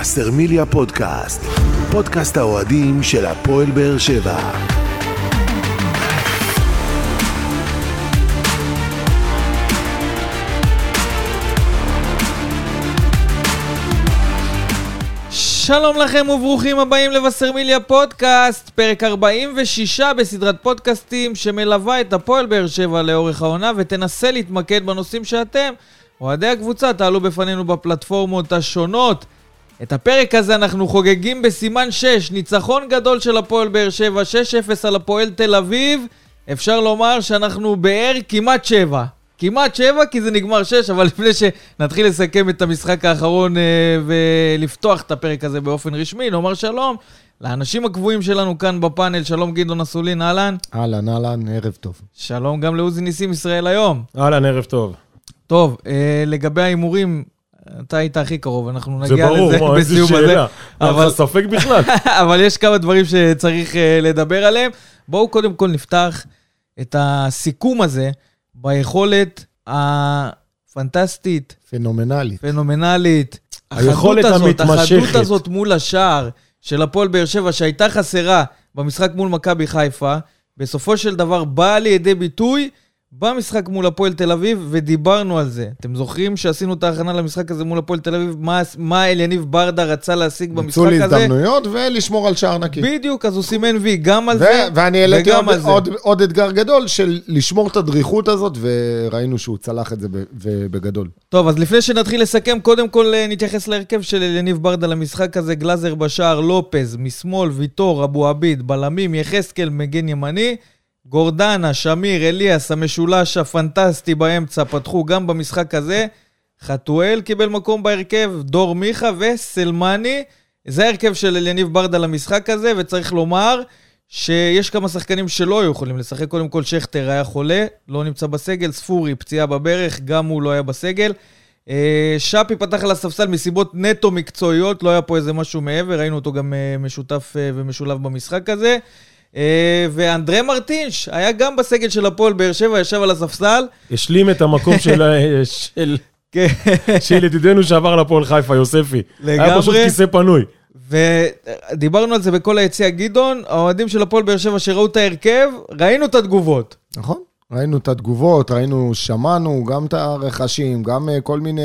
וסרמיליה פודקאסט, פודקאסט האוהדים של הפועל באר שבע. שלום לכם וברוכים הבאים לבשרמיליה פודקאסט, פרק 46 בסדרת פודקאסטים שמלווה את הפועל באר שבע לאורך העונה ותנסה להתמקד בנושאים שאתם, אוהדי הקבוצה, תעלו בפנינו בפלטפורמות השונות. את הפרק הזה אנחנו חוגגים בסימן 6, ניצחון גדול של הפועל באר שבע, 6-0 על הפועל תל אביב. אפשר לומר שאנחנו באר כמעט 7. כמעט 7 כי זה נגמר 6, אבל לפני שנתחיל לסכם את המשחק האחרון אה, ולפתוח את הפרק הזה באופן רשמי, נאמר שלום לאנשים הקבועים שלנו כאן בפאנל, שלום גדעון אסולין, אהלן. אהלן, אהלן, ערב טוב. שלום גם לעוזי ניסים ישראל היום. אהלן, ערב טוב. טוב, אה, לגבי ההימורים, אתה היית הכי קרוב, אנחנו זה נגיע ברור, לזה מה, איזה בסיום הזה. שאלה. אבל- אבל ספק בכלל. אבל יש כמה דברים שצריך אה, לדבר עליהם. בואו קודם כל נפתח את הסיכום הזה ביכולת הפנטסטית, פנומנלית. פנומנלית, היכולת החדות הזאת, המתמשכת. החדות הזאת מול השער של הפועל באר שבע, שהייתה חסרה במשחק מול מכבי חיפה, בסופו של דבר באה לידי ביטוי במשחק מול הפועל תל אביב, ודיברנו על זה. אתם זוכרים שעשינו את ההכנה למשחק הזה מול הפועל תל אביב, מה, מה אליניב ברדה רצה להשיג במשחק ניצול הזה? הזדמנויות ולשמור על שער נקי. בדיוק, אז הוא סימן וי גם על ו- זה, ואני העליתי עוד, זה. עוד, עוד אתגר גדול של לשמור את הדריכות הזאת, וראינו שהוא צלח את זה ב- ובגדול. טוב, אז לפני שנתחיל לסכם, קודם כל אה, נתייחס להרכב של אליניב ברדה למשחק הזה. גלאזר בשער, לופז, משמאל, ויטור, אבו עביד, בלמים, יחזקאל, מגן ימני. גורדנה, שמיר, אליאס, המשולש הפנטסטי באמצע, פתחו גם במשחק הזה. חתואל קיבל מקום בהרכב, דור מיכה וסלמני. זה ההרכב של אליניב ברדה למשחק הזה, וצריך לומר שיש כמה שחקנים שלא היו יכולים לשחק. קודם כל, שכטר היה חולה, לא נמצא בסגל, ספורי, פציעה בברך, גם הוא לא היה בסגל. אה, שפי פתח על הספסל מסיבות נטו מקצועיות, לא היה פה איזה משהו מעבר, ראינו אותו גם אה, משותף אה, ומשולב במשחק הזה. אה, ואנדרי מרטינש היה גם בסגל של הפועל באר שבע, ישב על הספסל. השלים את המקום של- של- כן, של ידידנו שעבר לפועל חיפה, יוספי. היה לגמרי. פשוט כיסא פנוי. ודיברנו על זה בכל היציע גדעון, האוהדים של הפועל באר שבע שראו את ההרכב, ראינו את התגובות. נכון? ראינו את התגובות, ראינו, שמענו גם את הרכשים, גם אה, כל מיני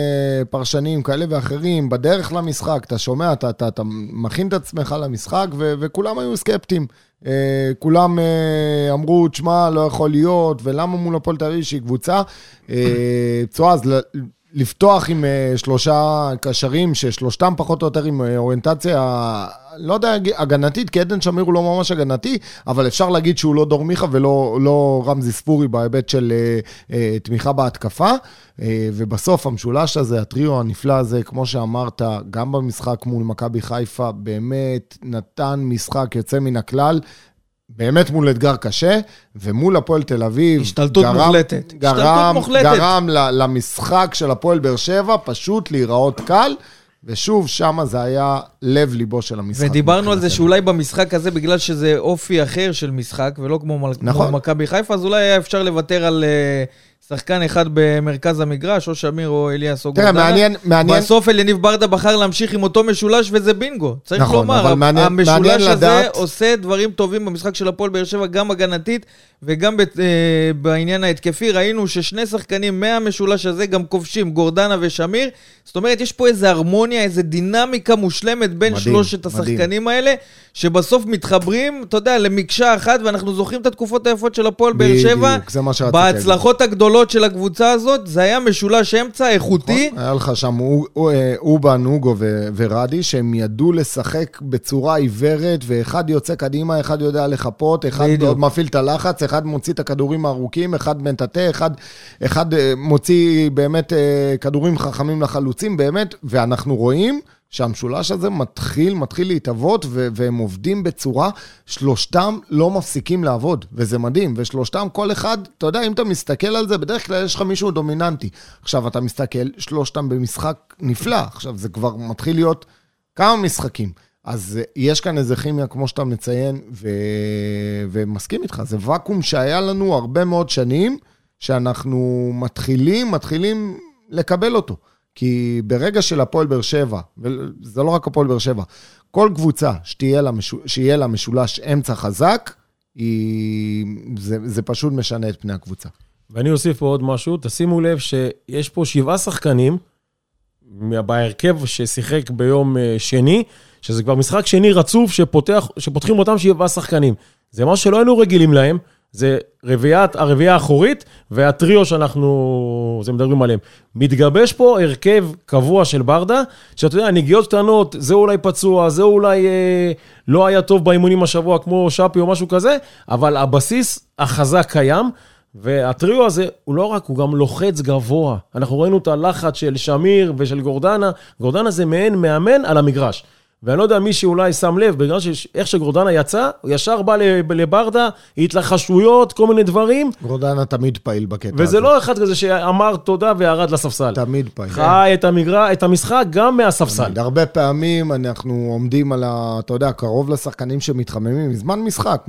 פרשנים כאלה ואחרים. בדרך למשחק, אתה שומע, אתה, אתה, אתה מכין את עצמך למשחק, ו- וכולם היו סקפטיים. Uh, כולם uh, אמרו, תשמע, לא יכול להיות, ולמה מול הפועל תל אביב שהיא קבוצה? Uh, צועז, לפתוח עם uh, שלושה קשרים, ששלושתם פחות או יותר עם uh, אוריינטציה, לא יודע, הגנתית, כי עדן שמיר הוא לא ממש הגנתי, אבל אפשר להגיד שהוא לא דור מיכה ולא לא רמזי ספורי בהיבט של uh, uh, תמיכה בהתקפה. Uh, ובסוף המשולש הזה, הטריו הנפלא הזה, כמו שאמרת, גם במשחק מול מכבי חיפה, באמת נתן משחק יוצא מן הכלל. באמת מול אתגר קשה, ומול הפועל תל אביב, השתלטות מוחלטת. גרם, השתלטות מוחלטת. גרם למשחק של הפועל באר שבע פשוט להיראות קל, ושוב, שם זה היה לב-ליבו של המשחק. ודיברנו על זה. שאולי במשחק הזה, בגלל שזה אופי אחר של משחק, ולא כמו נכון. מכבי חיפה, אז אולי היה אפשר לוותר על אה, שחקן אחד במרכז המגרש, או שמיר או אליאס או תראה, גורדנה. מעניין, מעניין, בסוף אליניב ברדה בחר להמשיך עם אותו משולש, וזה בינגו. צריך נכון, לומר, אבל מעניין- המשולש מעניין הזה לדעת- עושה דברים טובים במשחק של הפועל באר שבע, גם הגנתית וגם ב- אה, בעניין ההתקפי. ראינו ששני שחקנים מהמשולש הזה גם כובשים, גורדנה ושמיר. זאת אומרת, יש פה איזו הרמוניה, איזו דינמיקה מושלמת בין מדהים, שלושת מדהים. השחקנים האלה, שבסוף מתחברים, אתה יודע, למקשה אחת, ואנחנו זוכרים את התקופות היפות של הפועל באר שבע. בהצלחות הגדולות של הקבוצה הזאת, זה היה משולש אמצע איכותי. נכון? היה לך שם אה, אובן, אוגו ו- ורדי, שהם ידעו לשחק בצורה עיוורת, ואחד יוצא קדימה, אחד יודע לחפות, אחד. עוד מפעיל את הלחץ, אחד מוציא את הכדורים הארוכים, אחד מטאטא, אחד, אחד אה, מוציא באמת אה, כדורים חכמים לחלוצים, באמת, ואנחנו רואים שהמשולש הזה מתחיל, מתחיל להתהוות, ו- והם עובדים בצורה, שלושתם לא מפסיקים לעבוד, וזה מדהים, ושלושתם, כל אחד, אתה יודע, אם אתה מסתכל על זה, בדרך כלל יש לך מישהו דומיננטי. עכשיו אתה מסתכל, שלושתם במשחק נפלא, עכשיו זה כבר מתחיל להיות כמה משחקים. אז אה, יש כאן איזה כימיה, כמו שאתה מציין, ו... ומסכים איתך, זה ואקום שהיה לנו הרבה מאוד שנים, שאנחנו מתחילים, מתחילים לקבל אותו. כי ברגע של הפועל באר שבע, וזה לא רק הפועל באר שבע, כל קבוצה שתהיה לה, שיהיה לה משולש אמצע חזק, היא, זה, זה פשוט משנה את פני הקבוצה. ואני אוסיף פה עוד משהו, תשימו לב שיש פה שבעה שחקנים בהרכב ששיחק ביום אה, שני, שזה כבר משחק שני רצוף שפותח, שפותחים אותם שבעה שחקנים. זה משהו שלא היינו רגילים להם, זה רביעיית, הרביעייה האחורית והטריו שאנחנו, זה מדברים עליהם. מתגבש פה הרכב קבוע של ברדה, שאתה יודע, נגיעות קטנות, זה אולי פצוע, זה אולי אה, לא היה טוב באימונים השבוע כמו שפי או משהו כזה, אבל הבסיס החזק קיים. והטריו הזה, הוא לא רק, הוא גם לוחץ גבוה. אנחנו ראינו את הלחץ של שמיר ושל גורדנה. גורדנה זה מעין מאמן על המגרש. ואני לא יודע, מי שאולי שם לב, בגלל שאיך שגורדנה יצא, הוא ישר בא לברדה, התלחשויות, כל מיני דברים. גורדנה תמיד פעיל בקטע הזה. וזה לא אחד כזה שאמר תודה וירד לספסל. תמיד פעיל. חי את, המגר... את המשחק גם מהספסל. תמיד. הרבה פעמים אנחנו עומדים על ה... אתה יודע, קרוב לשחקנים שמתחממים, מזמן משחק,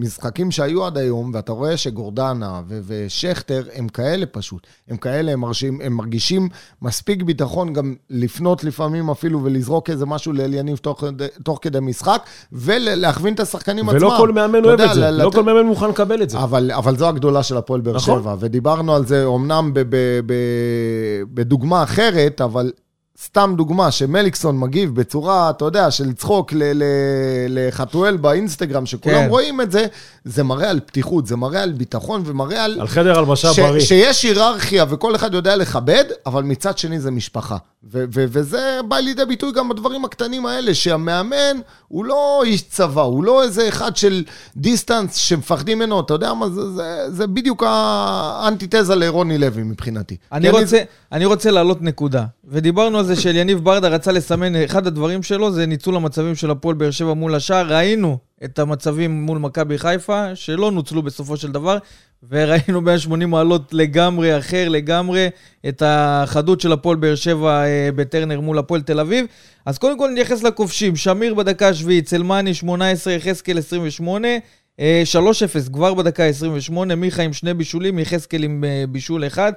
משחקים שהיו עד היום, ואתה רואה שגורדנה ו... ושכטר הם כאלה פשוט. הם כאלה, הם, מרשים, הם מרגישים מספיק ביטחון גם לפנות לפעמים אפילו ולזרוק איזה משהו לאליאן יניב תוך, תוך כדי משחק, ולהכווין את השחקנים ולא עצמם. ולא כל מאמן אוהב את זה. לא כל מאמן מוכן לקבל את זה. אבל, אבל זו הגדולה של הפועל באר נכון. שבע, ודיברנו על זה אומנם בדוגמה אחרת, אבל סתם דוגמה, שמליקסון מגיב בצורה, אתה יודע, של צחוק לחתואל באינסטגרם, שכולם כן. רואים את זה, זה מראה על פתיחות, זה מראה על ביטחון ומראה על... על חדר הלבשה ש- בריא. שיש היררכיה וכל אחד יודע לכבד, אבל מצד שני זה משפחה. ו- ו- וזה בא לידי ביטוי גם בדברים הקטנים האלה, שהמאמן הוא לא איש צבא, הוא לא איזה אחד של דיסטנס שמפחדים ממנו, אתה יודע מה, זה, זה, זה בדיוק האנטיתזה לרוני לוי מבחינתי. אני רוצה, אני... אני רוצה להעלות נקודה, ודיברנו על זה שאליניב ברדה רצה לסמן, אחד הדברים שלו זה ניצול המצבים של הפועל באר שבע מול השער, ראינו את המצבים מול מכבי חיפה, שלא נוצלו בסופו של דבר, וראינו 180 מעלות לגמרי אחר, לגמרי, את החדות של הפועל באר שבע אה, בטרנר מול הפועל תל אביב. אז קודם כל נתייחס לכובשים, שמיר בדקה השביעית, צלמני 18, יחזקאל 28, 3-0 כבר בדקה 28, מיכה עם שני בישולים, יחזקאל עם אה, בישול אחד.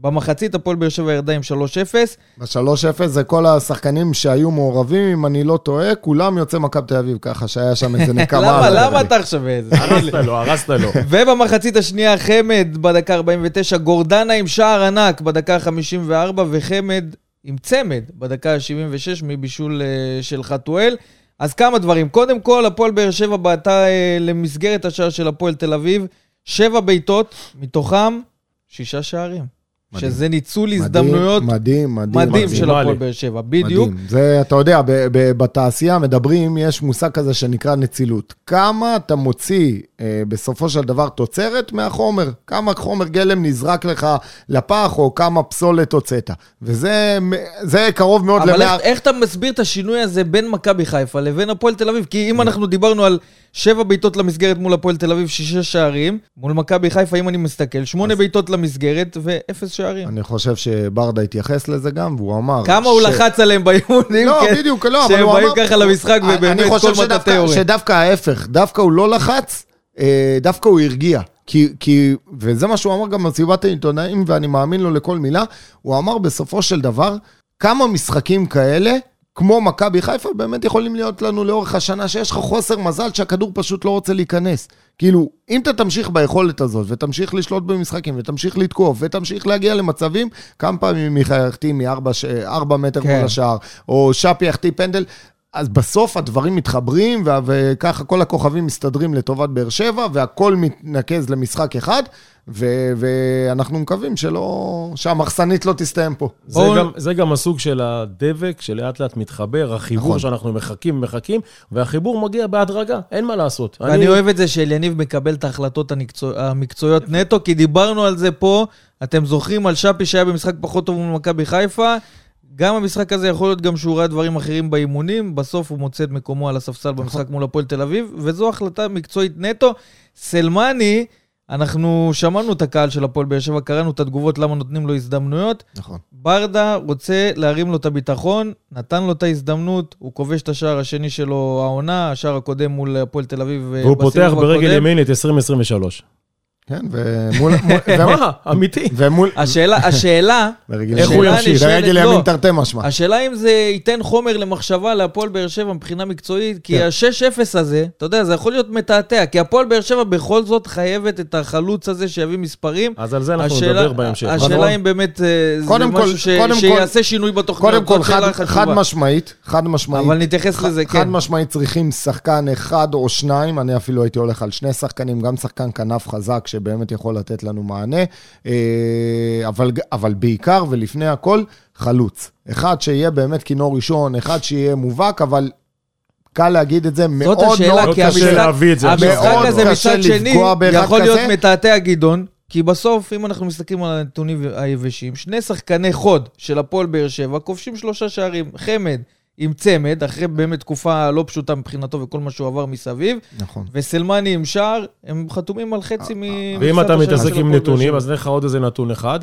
במחצית הפועל באר שבע ירדה עם 3-0. ב-3-0 זה כל השחקנים שהיו מעורבים, אם אני לא טועה, כולם יוצא מכבי תל אביב, ככה שהיה שם איזה נקמה. למה, למה אתה עכשיו איזה? הרסת לו, הרסת לו. ובמחצית השנייה חמד בדקה 49, גורדנה עם שער ענק בדקה 54, וחמד עם צמד בדקה 76 מבישול uh, של חתואל. אז כמה דברים. קודם כל, הפועל באר שבע בעטה uh, למסגרת השער של הפועל תל אביב, שבע בעיטות, מתוכם שישה שערים. מדהים. שזה ניצול הזדמנויות מדהים, מדהים, מדהים, מדהים של הפועל באר שבע, בדיוק. מדהים. זה, אתה יודע, ב- ב- בתעשייה מדברים, יש מושג כזה שנקרא נצילות. כמה אתה מוציא אה, בסופו של דבר תוצרת מהחומר? כמה חומר גלם נזרק לך לפח, או כמה פסולת הוצאת. וזה קרוב מאוד אבל למאה... איך, איך אתה מסביר את השינוי הזה בין מכבי חיפה לבין הפועל תל אביב? כי אם אנחנו דיברנו על שבע בעיטות למסגרת מול הפועל תל אביב, שישה שערים, מול מכבי חיפה, אם אני מסתכל, שמונה אז... בעיטות למסגרת ואפס שערים. אני חושב שברדה התייחס לזה גם, והוא אמר... כמה ש... הוא לחץ עליהם באימונים, לא, כן, בדיוק, לא, אבל הוא אמר... שהם באים ככה למשחק ובאמת כל מטה תיאוריה. שדווקא ההפך, דווקא הוא לא לחץ, אה, דווקא הוא הרגיע. כי, כי, וזה מה שהוא אמר גם במסיבת העיתונאים, ואני מאמין לו לכל מילה, הוא אמר בסופו של דבר, כמה משחקים כאלה כמו מכבי חיפה, באמת יכולים להיות לנו לאורך השנה, שיש לך חוסר מזל שהכדור פשוט לא רוצה להיכנס. כאילו, אם אתה תמשיך ביכולת הזאת, ותמשיך לשלוט במשחקים, ותמשיך לתקוף, ותמשיך להגיע למצבים, כמה פעמים מיכה יחטיא מ-4 מטר כן. מול השער, או שפי יחטיא פנדל, אז בסוף הדברים מתחברים, וככה כל הכוכבים מסתדרים לטובת באר שבע, והכל מתנקז למשחק אחד. ו- ואנחנו מקווים שלא, שהמחסנית לא תסתיים פה. זה, בוא... גם, זה גם הסוג של הדבק שלאט לאט מתחבר, החיבור נכון. שאנחנו מחכים ומחכים, והחיבור מגיע בהדרגה, אין מה לעשות. ואני אני... אוהב את זה שאליניב מקבל את ההחלטות המקצוע, המקצועיות נטו, כי דיברנו על זה פה, אתם זוכרים על שפי שהיה במשחק פחות טוב מול מכבי חיפה, גם המשחק הזה יכול להיות גם שהוא ראה דברים אחרים באימונים, בסוף הוא מוצא את מקומו על הספסל במשחק נכון. מול הפועל תל אביב, וזו החלטה מקצועית נטו. סלמני, אנחנו שמענו את הקהל של הפועל באר שבע, קראנו את התגובות למה נותנים לו הזדמנויות. נכון. ברדה רוצה להרים לו את הביטחון, נתן לו את ההזדמנות, הוא כובש את השער השני שלו העונה, השער הקודם מול הפועל תל אביב. והוא פותח ברגל ימין את 2023. כן, ומול... מול- מה? אמיתי. ומול... השאלה, השאלה, איך הוא ימין. ימשיך? ברגל לא. ימין תרתי משמע. השאלה אם זה ייתן חומר למחשבה להפועל באר שבע מבחינה מקצועית, כי כן. ה-6-0 הזה, אתה יודע, זה יכול להיות מתעתע, כי הפועל באר שבע בכל זאת חייבת את החלוץ הזה שיביא מספרים. אז על זה אנחנו נדבר בהמשך. השאלה. אם באמת אה, זה משהו שיעשה שינוי בתוכניות. קודם כל, חד. חד משמעית, חד משמעית. אבל נתייחס לזה, חד כן. משמעית צריכים שחקן אחד או שניים, אני אפילו הייתי הולך על שני שחקנים, גם שחקן כנף חזק שבאמת יכול לתת לנו מענה, אה, אבל, אבל בעיקר ולפני הכל, חלוץ. אחד שיהיה באמת כינור ראשון, אחד שיהיה מובהק, אבל קל להגיד את זה, מאוד זאת השאלה, מאוד כי קשה המשחק- להביא את זה. המשחק הזה מצד שני, יכול להיות. מתעתע גדעון, כי בסוף, אם אנחנו מסתכלים על הנתונים היבשים, שני שחקני חוד של הפועל באר שבע כובשים שלושה שערים. חמד עם צמד, אחרי באמת תקופה לא פשוטה מבחינתו וכל מה שהוא עבר מסביב, נכון. וסלמני עם שער, הם חתומים על חצי מ... ואם אתה מכסת השערים מתעסק עם נתונים. אז נלך לך עוד איזה נתון אחד.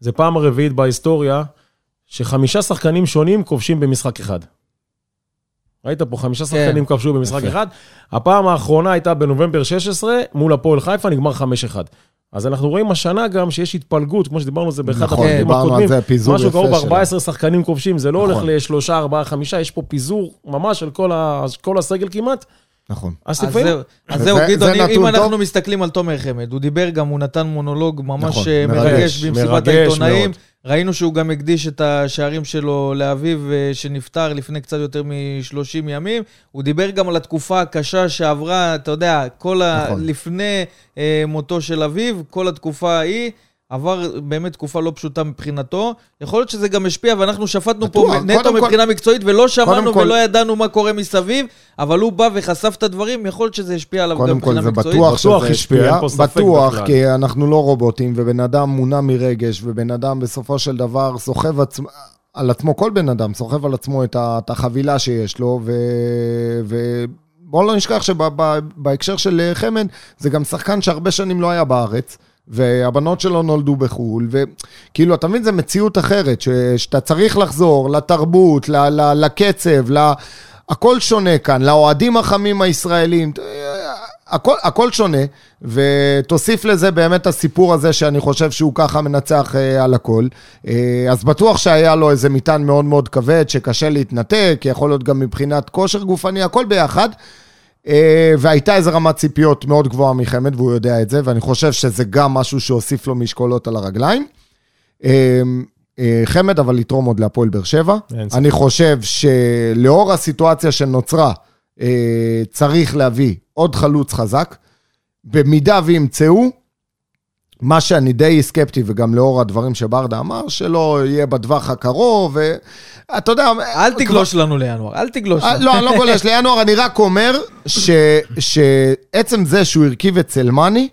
זה פעם הרביעית בהיסטוריה שחמישה שחקנים שונים כובשים במשחק אחד. ראית פה, חמישה שחקנים כבשו במשחק. אחד. הפעם האחרונה הייתה בנובמבר 16, מול הפועל חיפה, נגמר 5-1. אז אנחנו רואים השנה גם שיש התפלגות, כמו שדיברנו על זה באחד נכון, הפרקים על הקודמים. זה, משהו קרוב שלו. ב-14 שחקנים כובשים, זה לא הולך נכון. לשלושה, ארבעה, חמישה, יש פה פיזור ממש של כל ה- כל הסגל כמעט. נכון. אז לפעמים... זהו, אז זה- זהו, זה גדעון, אם- אנחנו. מסתכלים על תומר חמד, הוא דיבר גם, הוא נתן מונולוג ממש נכון, אה, מרגש, במסיבת העיתונאים. ראינו שהוא גם הקדיש את השערים שלו לאביו אה, שנפטר לפני קצת יותר מ-30 ימים. הוא דיבר גם על התקופה הקשה שעברה, אתה יודע, כל ה... נכון. לפני אה, מותו של אביו, כל התקופה ההיא. עבר באמת תקופה לא פשוטה מבחינתו. יכול להיות שזה גם השפיע, ואנחנו שפטנו פה נטו קודם כל- מבחינה מקצועית, ולא שמענו כל- ולא ידענו מה קורה מסביב, אבל הוא בא וחשף את הדברים, יכול להיות שזה השפיע עליו גם קודם כל מבחינה זה מקצועית. בטוח בטוח שזה השפיע, השפיע, אין פה ספק בטוח, בכלל. כי אנחנו לא רובוטים, ובן אדם מונע מרגש, ובן אדם בסופו של דבר סוחב עצמו, על עצמו, כל בן אדם סוחב על עצמו את ה- את החבילה שיש לו, ו... ו... בואו לא נשכח שבהקשר של אה, חמד, זה גם שחקן שהרבה שנים לא היה בארץ. והבנות שלו נולדו בחו"ל, וכאילו, אתה מבין, זו מציאות אחרת, ש... שאתה צריך לחזור לתרבות, ל... ל... לקצב, ל... הכל שונה כאן, לאוהדים החמים הישראלים, הכל, הכל שונה, ותוסיף לזה באמת הסיפור הזה שאני חושב שהוא ככה מנצח אה, על הכל. אה, אז בטוח שהיה לו איזה מטען מאוד מאוד כבד, שקשה להתנתק, יכול להיות גם מבחינת כושר גופני, הכל ביחד. אה, והייתה איזו רמת ציפיות מאוד גבוהה מחמד, והוא יודע את זה, ואני חושב שזה גם משהו שהוסיף לו משקולות על הרגליים. אה, אה, חמד, אבל לתרום עוד להפועל באר שבע. אני חושב שלאור הסיטואציה שנוצרה, צריך להביא עוד חלוץ חזק. במידה וימצאו, מה שאני די סקפטי, וגם לאור הדברים שברדה אמר, שלא יהיה בטווח הקרוב, ואתה יודע... אל תגלוש לנו לינואר, אל תגלוש אה, לנו. לא, אני לא גולש לינואר, אני רק אומר ש- שעצם זה שהוא הרכיב את סלמני,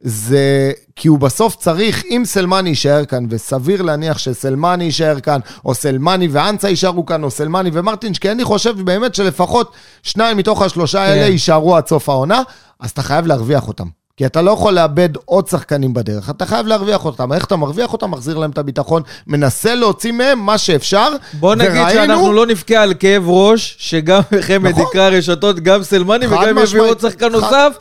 זה כי הוא בסוף צריך, אם סלמני יישאר כאן, וסביר להניח שסלמני יישאר כאן, או סלמני ואנסה יישארו כאן, או סלמני ומרטינש, כי אני חושב באמת שלפחות שניים מתוך השלושה האלה כן. יישארו עד סוף העונה, אז אתה חייב להרוויח אותם. כי אתה לא יכול לאבד עוד שחקנים בדרך, אתה חייב להרוויח אותם. איך אתה מרוויח אותם? מחזיר להם את הביטחון, מנסה להוציא מהם מה שאפשר. בוא נגיד וראינו- שאנחנו לא נבכה על כאב ראש, שגם חמד נכון. יקרא רשתות, גם סלמני, וגם משמעית. עוד שחקן נוסף.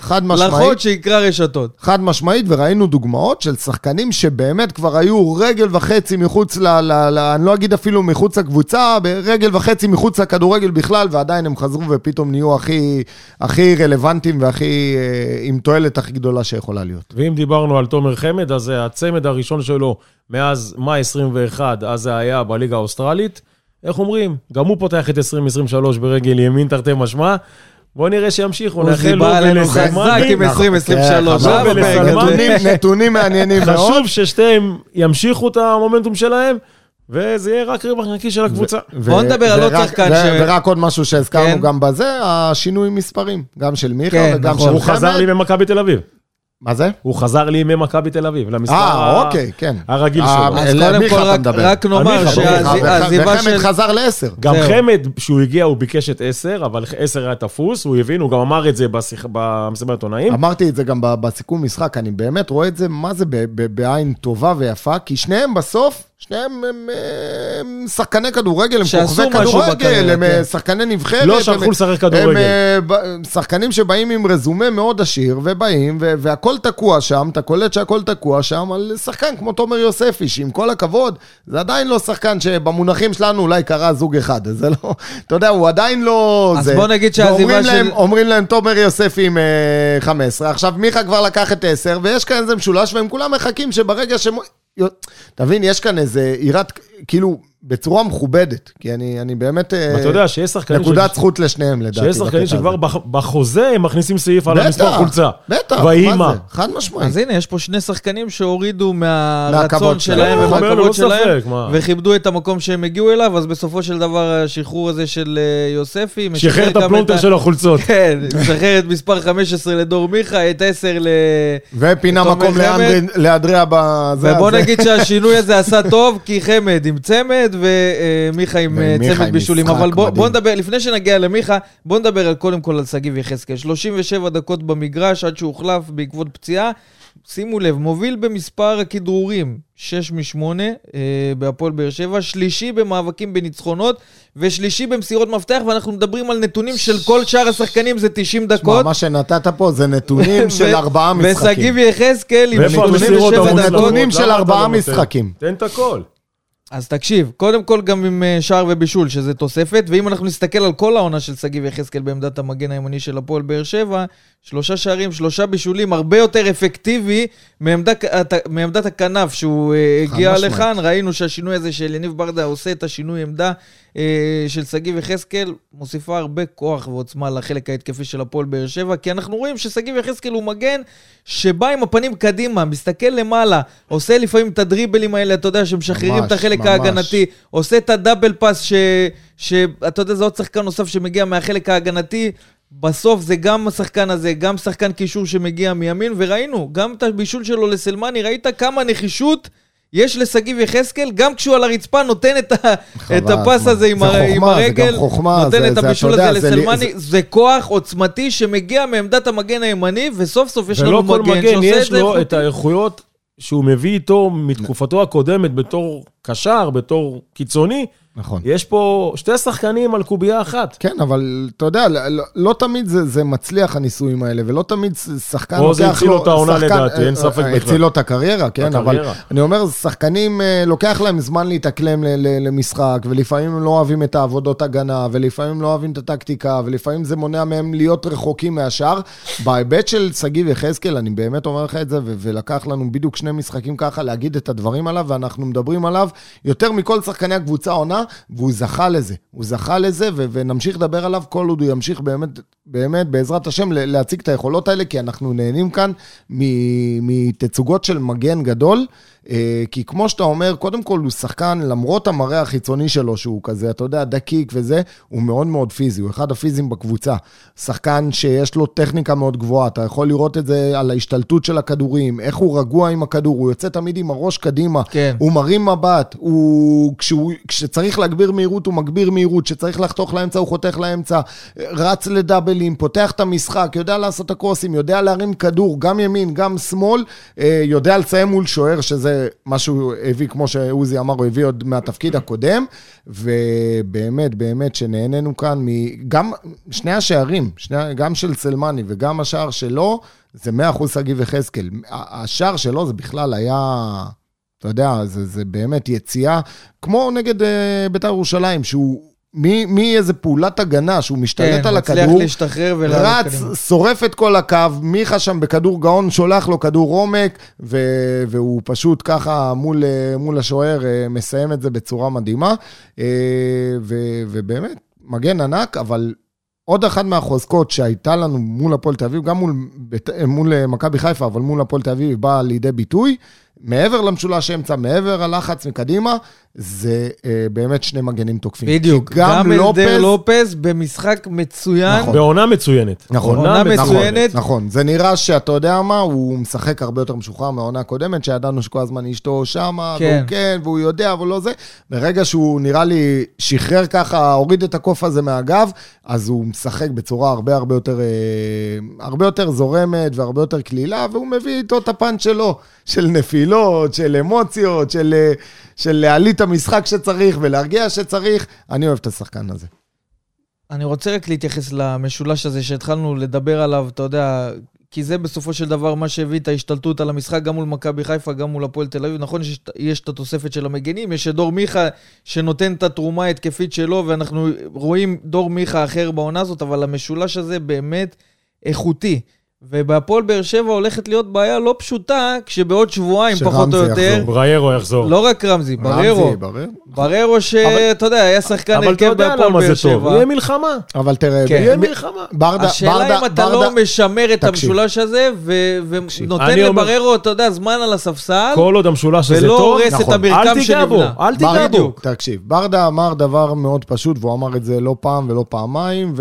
לחוד שיקרא רשתות. חד משמעית, וראינו דוגמאות של שחקנים שבאמת כבר היו רגל וחצי מחוץ ל... ל, ל אני לא אגיד אפילו מחוץ לקבוצה, ברגל וחצי מחוץ לכדורגל בכלל, ועדיין הם חזרו ופתאום נהיו הכי, הכי רלוונטיים והכי... אה, עם תועלת הכי גדולה שיכולה להיות. ואם דיברנו על תומר חמד, אז הצמד הראשון שלו מאז מאי 21, אז זה היה בליגה האוסטרלית. איך אומרים? גם הוא פותח את 2023 ברגל ימין, תרתי משמע. בואו נראה שימשיכו, נאחל לו בא עלינו חזק ולסלמני. עם 2023. כן. נתונים, מעניינים מאוד. חשוב ששתיהם ימשיכו את המומנטום שלהם, וזה יהיה רק רווח נקי של הקבוצה. בוא נדבר על עוד שחקן ש- ורק עוד משהו שהזכרנו כן. גם בזה, השינוי מספרים. גם של מיכה כן, וגם נכון. של הוא חזר חמד. לימי מכבי תל אביב. מה זה? הוא חזר לימי מכבי תל אביב, למספר אה, ה- אוקיי, כן. הרגיל אה, שלו. אז קודם כל, רק-. רק נאמר שהעזיבה וחמד של... חזר לעשר. גם זהו. חמד, כשהוא הגיע, הוא ביקש את 10, אבל 10 היה תפוס, הוא הבין, הוא גם אמר את זה במסיבת העיתונאים. אמרתי את זה גם ב- בסיכום משחק, אני באמת רואה את זה, מה זה ב- ב- בעין טובה ויפה, כי שניהם בסוף, שניהם הם, הם שחקני כדורגל, הם כוכבי כדורגל, הם כן. אה, שחקני נבחרת. לא הם- שלחו לשחק הם כדורגל. אה, ב- שחקנים שבאים עם רזומה מאוד עשיר, ובאים, והכל תקוע שם, אתה קולט שהכל תקוע שם על שחקן כמו תומר יוספי, שעם כל הכבוד, זה עדיין לא שחקן שבמונחים שלנו אולי קרה זוג אחד, זה לא, אתה יודע, הוא עדיין לא... אז זה. בוא נגיד שהעזיבה של- להם, אומרים להם תומר יוספי עם אה, 15, עכשיו מיכה כבר לקח את 10, ויש כאן איזה משולש, והם כולם מחכים שברגע שהם... אתה מבין, יש כאן איזה יראת, כאילו, בצורה מכובדת, כי אני, אני באמת... אה, אתה יודע שיש שחקנים... נקודת ש- זכות לשניהם, לדעתי. שיש שחקנים שכבר. בח- בחוזה הם מכניסים סעיף על בטח, המספר חולצה. בטח, ויהי מה. זה? חד משמעית. אז הנה, יש פה שני שחקנים שהורידו מהרצון שלהם שלהם. ללא ומהכבוד שלהם, ספק, מה. וכיבדו את המקום שהם הגיעו אליו, אז בסופו של דבר השחרור הזה של אה, יוספי... שחרר את הפלונטר של החולצות. כן, משחרר את מספר 15 לדור מיכה, את 10 ל... ופינה מקום לאדריה בזה. ובוא. נגיד שהשינוי הזה עשה טוב, כי חמד עם צמד ומיכה עם אה, צמד בישולים. אבל בוא. בוא נדבר, לפני שנגיע למיכה, בוא נדבר על, קודם כל על שגיב יחזקאל. 37 דקות במגרש עד שהוחלף בעקבות פציעה. שימו לב, מוביל במספר הכדרורים, 6 מ-8 אה, בהפועל באר שבע, שלישי במאבקים בניצחונות, ושלישי במסירות מפתח, ואנחנו מדברים על נתונים של כל שאר השחקנים, זה 90 שמע, דקות. מה שנתת פה זה נתונים של ארבעה משחקים. ושגיב יחזקאל עם ואיפה נתונים המסירות בשבע המוצלחות? דקות. נתונים של ארבעה לא נותן? משחקים. תן את הכל. אז תקשיב, קודם כל גם עם אה, שער ובישול, שזה תוספת, ואם אנחנו נסתכל על כל העונה של שגיב יחזקאל בעמדת המגן הימני של הפועל באר שבע, שלושה שערים, שלושה בישולים, הרבה יותר אפקטיבי מעמדת, מעמדת הכנף שהוא אה, הגיע. לכאן. ראינו שהשינוי הזה של יניב ברדה עושה את השינוי עמדה אה, של שגיב יחזקאל, מוסיפה הרבה כוח ועוצמה לחלק ההתקפי של הפועל באר שבע, כי אנחנו רואים ששגיב יחזקאל הוא מגן שבא עם הפנים קדימה, מסתכל למעלה, עושה לפעמים את הדריבלים האלה, אתה יודע, שמשחררים ממש, את החלק ממש. ההגנתי, עושה את הדאבל פאס, ש- שאתה יודע, זה עוד שחקן נוסף שמגיע מהחלק ההגנתי. בסוף זה גם השחקן הזה, גם שחקן קישור שמגיע מימין, וראינו, גם את הבישול שלו לסלמני, ראית כמה נחישות יש לשגיב יחזקאל, גם כשהוא על הרצפה נותן את, ה, את הפס. הזה עם, הר, חוכמה, עם הרגל, חוכמה, נותן זה- את זה, הבישול הזה לסלמני, זה, זה- כוח עוצמתי שמגיע מעמדת המגן הימני, וסוף סוף יש לנו ולא כל מגן מגן שעושה יש את זה לו איכותי. את האיכויות שהוא מביא איתו מתקופתו הקודמת בתור קשר, בתור קיצוני. נכון. יש פה שתי שחקנים על קובייה אחת. כן, אבל אתה יודע, לא, לא- לא תמיד זה, זה מצליח הניסויים האלה, ולא תמיד שחקן פה זה הציל לו את העונה לדעתי, אין אה, ספק אה, בכלל. הציל לו את הקריירה, כן, אבל הקריירה. אני אומר, שחקנים, אה, לוקח להם זמן להתאקלם ל- ל- למשחק, ולפעמים הם לא אוהבים את העבודות הגנה, ולפעמים לא אוהבים את הטקטיקה, ולפעמים זה מונע מהם להיות רחוקים מהשאר. בהיבט של שגיב יחזקאל, אני באמת אומר לך את זה, ו- ולקח לנו בדיוק שני משחקים ככה להגיד את הדברים עליו, ואנחנו מדברים עליו יותר מכל שחקני הקבוצה העונה, והוא זכה לזה. הוא זכה לזה, ו- ונמשיך לדבר עליו כל עוד הוא ימשיך באמת, באמת, בעזרת השם, להציג את היכולות האלה, כי אנחנו נהנים כאן מתצוגות של מגן גדול. אה, כי כמו שאתה אומר, קודם כל הוא שחקן, למרות המראה החיצוני שלו, שהוא כזה, אתה יודע, דקיק וזה, הוא מאוד מאוד פיזי, הוא אחד הפיזיים בקבוצה. שחקן שיש לו טכניקה מאוד גבוהה, אתה יכול לראות את זה על ההשתלטות של הכדורים, איך הוא רגוע עם הכדור, הוא יוצא תמיד עם הראש קדימה, כן. הוא מרים מבט, הוא, כשהוא, כשצריך להגביר מהירות, הוא מגביר מהירות, כשצריך לחתוך לאמצע, הוא חותך לאמצע, רץ לדאבלים, פותח את המשחק, יודע לעשות את הקרוסים, יודע להרים כדור, גם ימין, גם שמאל, אה, יודע לסיים מול שוער, שזה מה שהוא הביא, כמו שעוזי אמר, הוא הביא עוד מהתפקיד הקודם, ובאמת, באמת, שנהנינו כאן, מ- גם שני השערים, שני, גם של סלמני וגם השער שלו, זה 100% שגיב יחזקאל. ה- השער שלו זה בכלל היה... אתה יודע, זה, זה באמת יציאה, כמו נגד uh, בית"ר ירושלים, שהוא מאיזה פעולת הגנה, שהוא משתלט כן, על מצליח הכדור, להשתחרר ולעלות רץ, קדימה. שורף את כל הקו, מיכה שם בכדור גאון, שולח לו כדור עומק, ו- והוא פשוט ככה מול, אה, מול השוער אה, מסיים את זה בצורה מדהימה. אה, ו- ובאמת, מגן ענק, אבל עוד אחת מהחוזקות שהייתה לנו מול הפועל תל אביב, גם מול, מול אה, מכבי חיפה, אבל מול הפועל תל אביב, באה לידי ביטוי. מעבר למשולש אמצע, מעבר הלחץ מקדימה, זה אה, באמת שני מגנים תוקפים. בדיוק, גם גם אלדר לופז... לופז במשחק מצוין. נכון. בעונה מצוינת. נכון, עונה מצוינת. נכון, זה נראה שאתה יודע מה, הוא משחק הרבה יותר משוחרר מהעונה הקודמת, שידענו שכל הזמן אשתו שמה, כן. והוא כן, והוא יודע, אבל לא זה. ברגע שהוא נראה לי שחרר ככה, הוריד את הקוף הזה מהגב, אז הוא משחק בצורה הרבה הרבה יותר, אה, הרבה יותר זורמת והרבה יותר קלילה, והוא מביא איתו את הפאנץ' שלו, של נפילה. חבילות, של אמוציות, של, אה, של להעליט את המשחק שצריך ולהרגיע שצריך. אני אוהב את השחקן הזה. אני רוצה רק להתייחס למשולש הזה שהתחלנו לדבר עליו, אתה יודע, כי זה בסופו של דבר מה שהביא את ההשתלטות על המשחק גם מול מכבי חיפה, גם מול הפועל תל אביב. נכון שיש את התוספת של המגנים, יש את דור מיכה שנותן את התרומה ההתקפית שלו, ואנחנו רואים דור מיכה אחר בעונה הזאת, אבל המשולש הזה באמת איכותי. ובהפועל באר שבע הולכת להיות בעיה לא פשוטה, כשבעוד שבועיים, פחות או יותר... יחזור. בריירו יחזור. לא רק רמזי, בררו. רמזי, בררו. בררו שאתה יודע, היה שחקן אבל אתה הרכב יודע בהפועל למה באר זה טוב, שבע. יהיה מלחמה. אבל תראה, כן. יהיה מלחמה. ברדה, השאלה ברדה, אם אתה ברדה, לא משמר את תקשיב. המשולש הזה, ו- ונותן אני אומר- לבררו, אתה יודע, זמן על הספסל, כל עוד המשולש הזה ולא טוב, הורס את נכון. המרקם אל תיגע בו, שנבנה. אל תיגע בו. תקשיב, ברדה אמר דבר מאוד פשוט, והוא אמר את זה לא פעם ולא פעמיים,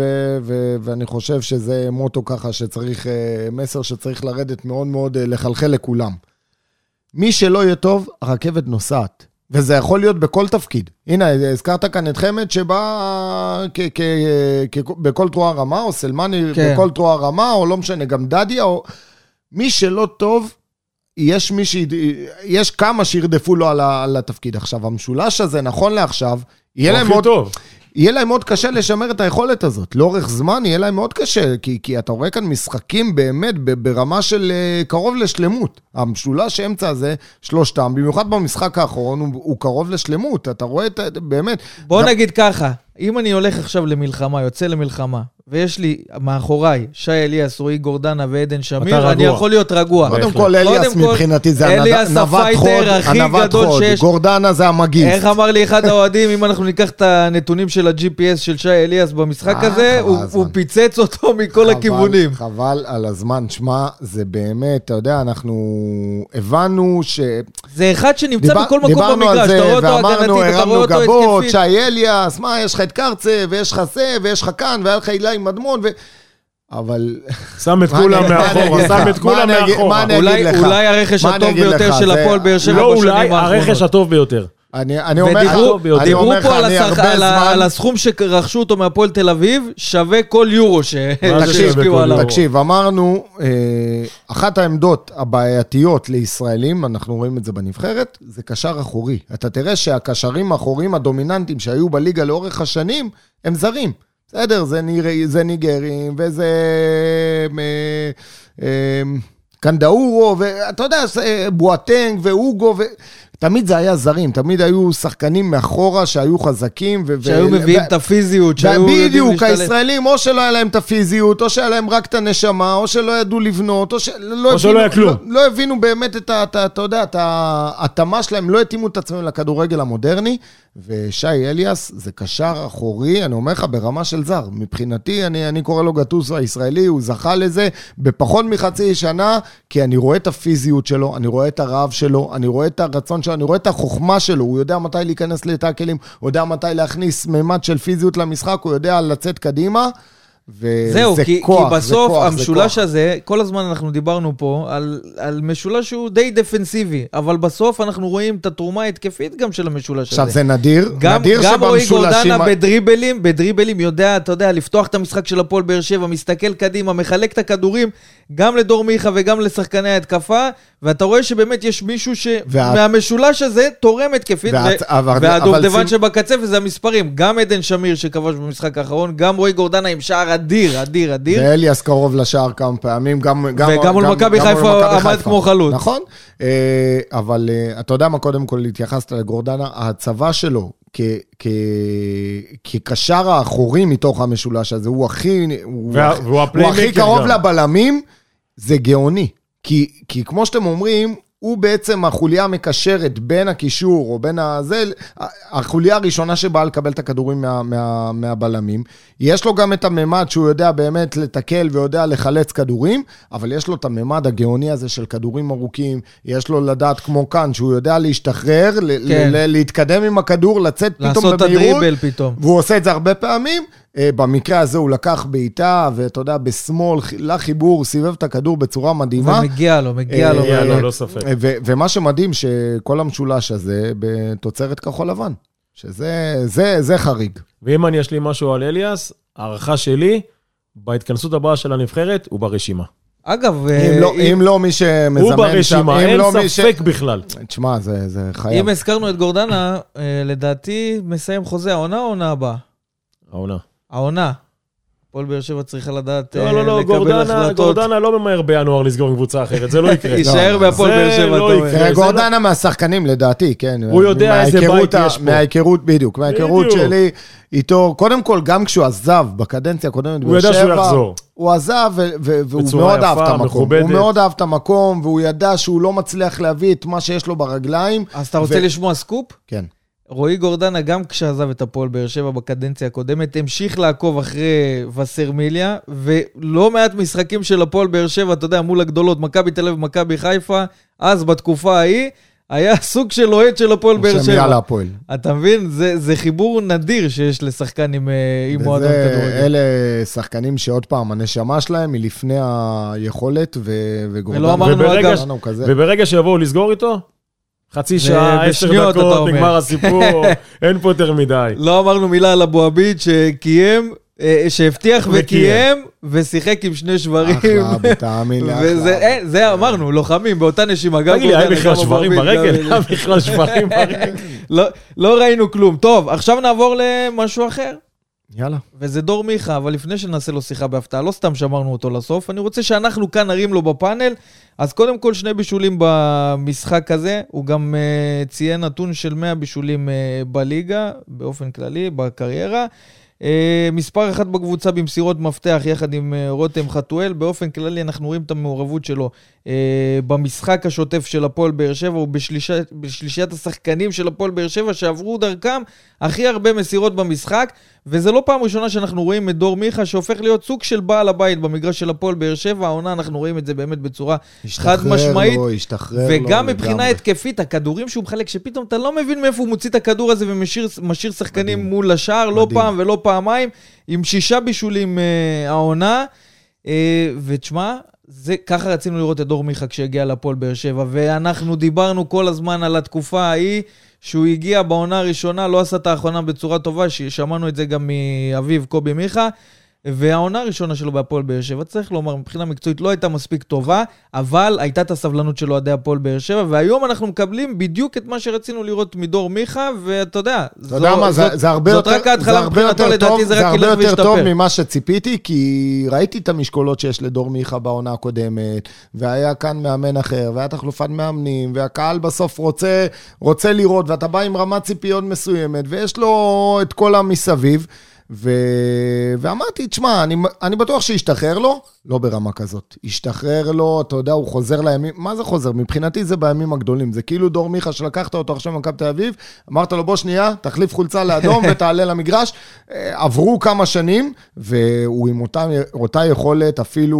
ואני חושב שזה מוטו ככה שצריך, אה, מסר שצריך לרדת מאוד מאוד, אה, לחלחל לכולם. מי שלא יהיה טוב, הרכבת נוסעת. וזה יכול להיות בכל תפקיד. הנה, הזכרת כאן את חמד שבא כ- כ- כ- בכל תרועה רמה, או סלמני כן. בכל תרועה רמה, או לא משנה, גם דדיה, או... מי שלא טוב, יש מי ש... יש כמה שירדפו לו על, ה... על התפקיד. עכשיו, המשולש הזה, נכון לעכשיו, יהיה הוא להם, הכי מאוד, טוב. יהיה להם מאוד קשה לשמר את היכולת הזאת. לאורך זמן יהיה להם מאוד קשה, כי, כי אתה רואה כאן משחקים באמת ברמה של אה, קרוב לשלמות. המשולש אמצע הזה, שלושתם, במיוחד במשחק האחרון, הוא, הוא קרוב לשלמות. אתה רואה את... באמת... בוא גם- נגיד ככה, אם אני הולך עכשיו למלחמה, יוצא למלחמה, ויש לי מאחוריי שי אליאס, רועי גורדנה ועדן שמיר. אני יכול להיות רגוע. קודם. כל, אליאס מבחינתי זה אליאס הנד- נווט חוד, הנווט גדול חוד. גורדנה זה המגיסט. איך אמר לי אחד האוהדים, אם אנחנו ניקח את הנתונים של ה-GPS של שי אליאס במשחק אה, הזה, הוא- פיצץ אותו מכל הכיוונים. חבל על הזמן. שמע, זה באמת, אתה יודע, אנחנו הבנו ש... זה אחד שנמצא בכל מקום דיברנו על במגרש, זה, אתה רואה אותו ואמרנו, הגנתית, אתה הרמנו רואה אותו גבות, התקפית. שי אליאס, מה, יש לך את קרצה, ויש לך זה, ויש לך כאן, והיה לך הילה עם מדמון, ו... אבל... שם את כולם מאחורה, שם? את כולם מאחורה. אולי הרכש הטוב ביותר? של הפועל באר שבע לא בשנים אולי, הרכש האחרונות. הטוב ביותר. אני אני אומר לך. אני דיברו אומר לך, פה על אני הרבה על ה- זמן... על הסכום שרכשו אותו מהפועל תל אביב, שווה כל יורו ש- מה זה שווה שהשקיעו כל עליו. תקשיב, אמרנו, אה, אחת העמדות הבעייתיות לישראלים, אנחנו רואים את זה בנבחרת, זה קשר אחורי. אתה תראה שהקשרים האחוריים הדומיננטיים שהיו בליגה לאורך השנים, הם זרים. בסדר, זה, ניר, זה ניגרים, וזה אה, אה, קנדאורו, ואתה יודע, בואטנג ואוגו, ו... תמיד זה היה זרים, תמיד היו שחקנים מאחורה שהיו חזקים. ו- שהיו ו- מביאים ו- את הפיזיות, שהיו יודעים בדיוק, להשתלט. הישראלים, או שלא היה להם את הפיזיות, או שהיה להם רק את הנשמה, או שלא ידעו לבנות, או שלא או שלא היה כלום. לא, לא הבינו באמת את ה... את ה- אתה יודע, את ההתאמה שלהם, לא התאימו את עצמם לכדורגל המודרני, ושי אליאס זה קשר אחורי, אני אומר לך, ברמה של זר. מבחינתי, אני, אני קורא לו גטוסו הישראלי, הוא זכה לזה בפחות מחצי שנה, כי אני רואה את הפיזיות שלו, אני רואה את הרעב שלו, אני רואה את הרצון שלו, אני רואה את החוכמה שלו, הוא יודע מתי להיכנס לטאקלים, הוא יודע מתי להכניס מימד של פיזיות למשחק, הוא יודע לצאת קדימה. וזה זהו, כי, כוח, כי בסוף כוח, המשולש כוח. הזה, כל הזמן אנחנו דיברנו פה על, על משולש שהוא די דפנסיבי, אבל בסוף אנחנו רואים את התרומה ההתקפית גם של המשולש עכשיו, הזה. זה נדיר, גם, נדיר גם רועי שבמשולשים... גורדנה בדריבלים, בדריבלים יודע, אתה יודע, לפתוח את המשחק של הפועל באר שבע, מסתכל קדימה, מחלק את הכדורים גם לדור מיכה וגם לשחקני ההתקפה, ואתה רואה שבאמת יש מישהו וה- שמהמשולש הזה תורם התקפית, וה- ו- אבל- והדובדבן אבל- שבקצה, וזה המספרים. גם עדן שמיר שכבש במשחק האחרון, גם רועי גורדנה עם שער אדיר, אדיר, אדיר. ואליאס קרוב לשער כמה פעמים, גם... גם וגם מול מכבי חיפה עמד. כמו חלוץ. נכון, אה, אבל אה, אתה יודע מה, קודם כל התייחסת לגורדנה, ההצבה שלו כ- כקשר האחורי מתוך המשולש הזה, הוא הכי... הוא וה- והוא הוא הכי קרוב גם. לבלמים, זה גאוני. כי, כי כמו שאתם אומרים, הוא בעצם החוליה המקשרת בין הקישור או בין הזה, החוליה הראשונה שבאה לקבל את הכדורים מה, מה, מהבלמים. יש לו גם את הממד שהוא יודע באמת לתקל ויודע לחלץ כדורים, אבל יש לו את הממד הגאוני הזה של כדורים ארוכים, יש לו לדעת כמו כאן, שהוא יודע להשתחרר, ל- כן. ל- להתקדם עם הכדור, לצאת פתאום לעשות את במהירות. הדריבל פתאום. והוא עושה את זה הרבה פעמים. אה, במקרה הזה הוא לקח בעיטה, ואתה יודע, בשמאל, לחיבור, סיבב את הכדור בצורה מדהימה. ומגיע לו, מגיע אה, לו. מגיע לו, באמת. לא ספק. אה, ומה שמדהים, שכל המשולש הזה בתוצרת כחול לבן. שזה זה, זה חריג. ואם אני אשלים משהו על אליאס, הערכה שלי, בהתכנסות הבאה של הנבחרת, הוא ברשימה. אגב, אם אה, לא- אם לא מי שמזמן הוא שם, ברשימה, אם אין לא מי ש- ספק בכלל. תשמע, זה זה חייב. אם הזכרנו את גורדנה, אה, לדעתי מסיים חוזה העונה או העונה הבאה? העונה. העונה. הפועל באר שבע צריכה לדעת אה, לא, לא, לא, לקבל גורדנה, החלטות. גורדנה לא ממהר בינואר לסגור עם קבוצה אחרת, זה לא יקרה. יישאר בהפועל באר שבע, לא אתה אומר. זה גורדנה מהשחקנים, לדעתי, כן. הוא יודע איזה בית ה- יש פה. מההיכרות, בדיוק, מההיכרות. שלי איתו, קודם כל, גם כשהוא עזב בקדנציה הקודמת, הוא ידע שהוא יחזור. הוא עזב, והוא מאוד אהב את המקום. הוא מאוד אהב את המקום, והוא ידע שהוא לא מצליח להביא את מה שיש לו ברגליים. אז אתה רוצה לשמוע סקופ? כן. רועי גורדנה, גם כשעזב את הפועל באר שבע בקדנציה הקודמת, המשיך לעקוב אחרי וסרמיליה, ולא מעט משחקים של הפועל באר שבע, אתה יודע, מול הגדולות, מכבי תל אביב ומכבי חיפה, אז בתקופה ההיא, היה סוג של אוהד של הפועל באר שם יאללה שבע. הפועל. אתה מבין? זה, זה חיבור נדיר שיש לשחקן עם, אה, עם מועדון כדורגל. אלה שחקנים שעוד פעם, הנשמה שלהם היא לפני היכולת, ו- וגורדנה. ולא אמרנו, וברגע אגב, ש-. וברגע שיבואו לסגור איתו, חצי שעה, עשר דקות. נגמר הסיפור, אין פה יותר מדי. לא אמרנו מילה על אבו עביד שקיים, אה, שהבטיח וקיים. ושיחק עם שני שברים. אחלה, תאמין לי, וזה, אחלה. אין, זה אמרנו, לוחמים, באותה נשימה. תגיד לי, היה בכלל שברים ברגל? היה בכלל שברים ברגל? לא ראינו כלום. טוב, עכשיו נעבור למשהו אחר, יאללה. וזה דור מיכה, אבל לפני שנעשה לו שיחה בהפתעה, לא סתם שמרנו אותו לסוף, אני רוצה שאנחנו כאן נרים לו בפאנל. אז קודם כל שני בישולים במשחק הזה, הוא גם uh, ציין נתון של 100 בישולים uh, בליגה, באופן כללי, בקריירה. Uh, מספר אחת בקבוצה במסירות מפתח יחד עם uh, רותם חתואל. באופן כללי אנחנו רואים את המעורבות שלו במשחק השוטף של הפועל באר שבע ובשלישיית בשלישיית השחקנים של הפועל באר שבע שעברו דרכם הכי הרבה מסירות במשחק. וזה לא פעם ראשונה שאנחנו רואים את דור מיכה שהופך להיות סוג של בעל הבית במגרש של הפועל באר שבע. העונה אנחנו רואים את זה באמת בצורה חד משמעית. לו, השתחרר לו. וגם מבחינה לגמרי. התקפית, הכדורים שהוא מחלק, שפתאום אתה לא מבין מאיפה הוא מוציא את הכדור הזה ומשאיר משאיר שחקנים מדהים. מול השער, לא. פעם ולא פעמיים, עם שישה בישולים אה, העונה. אה, ותשמע, זה, ככה רצינו לראות את דור מיכה כשהגיע לפועל באר שבע, ואנחנו דיברנו כל הזמן על התקופה ההיא, שהוא הגיע בעונה הראשונה, לא עשה את האחרונה בצורה טובה, שמענו את זה גם מאביו קובי מיכה. והעונה הראשונה שלו בהפועל באר שבע, צריך לומר, מבחינה מקצועית לא הייתה מספיק טובה, אבל הייתה את הסבלנות של אוהדי הפועל באר שבע, והיום אנחנו מקבלים בדיוק את מה שרצינו לראות מדור מיכה, ואתה יודע, יודע מה, זה, זה הרבה זאת יותר, רק ההתחלה זה הרבה מבחינתו, לדעתי זה זה רק הרבה ילך יותר טוב וישתפר. ממה שציפיתי, כי ראיתי את המשקולות שיש לדור מיכה בעונה הקודמת, והיה כאן מאמן אחר, והיה תחלופת מאמנים, והקהל בסוף רוצה, רוצה לראות, ואתה בא עם רמת ציפיות מסוימת, ויש לו את כל המסביב. ו... ואמרתי, תשמע, אני, אני בטוח שישתחרר לו, לא ברמה כזאת. ישתחרר לו, אתה יודע, הוא חוזר לימים, מה זה חוזר? מבחינתי זה בימים הגדולים. זה כאילו דור מיכה שלקחת אותו עכשיו ממכבי תל אביב, אמרת לו, בוא שנייה, תחליף חולצה לאדום ותעלה למגרש. אה, עברו כמה שנים, והוא עם אותה, אותה יכולת, אפילו,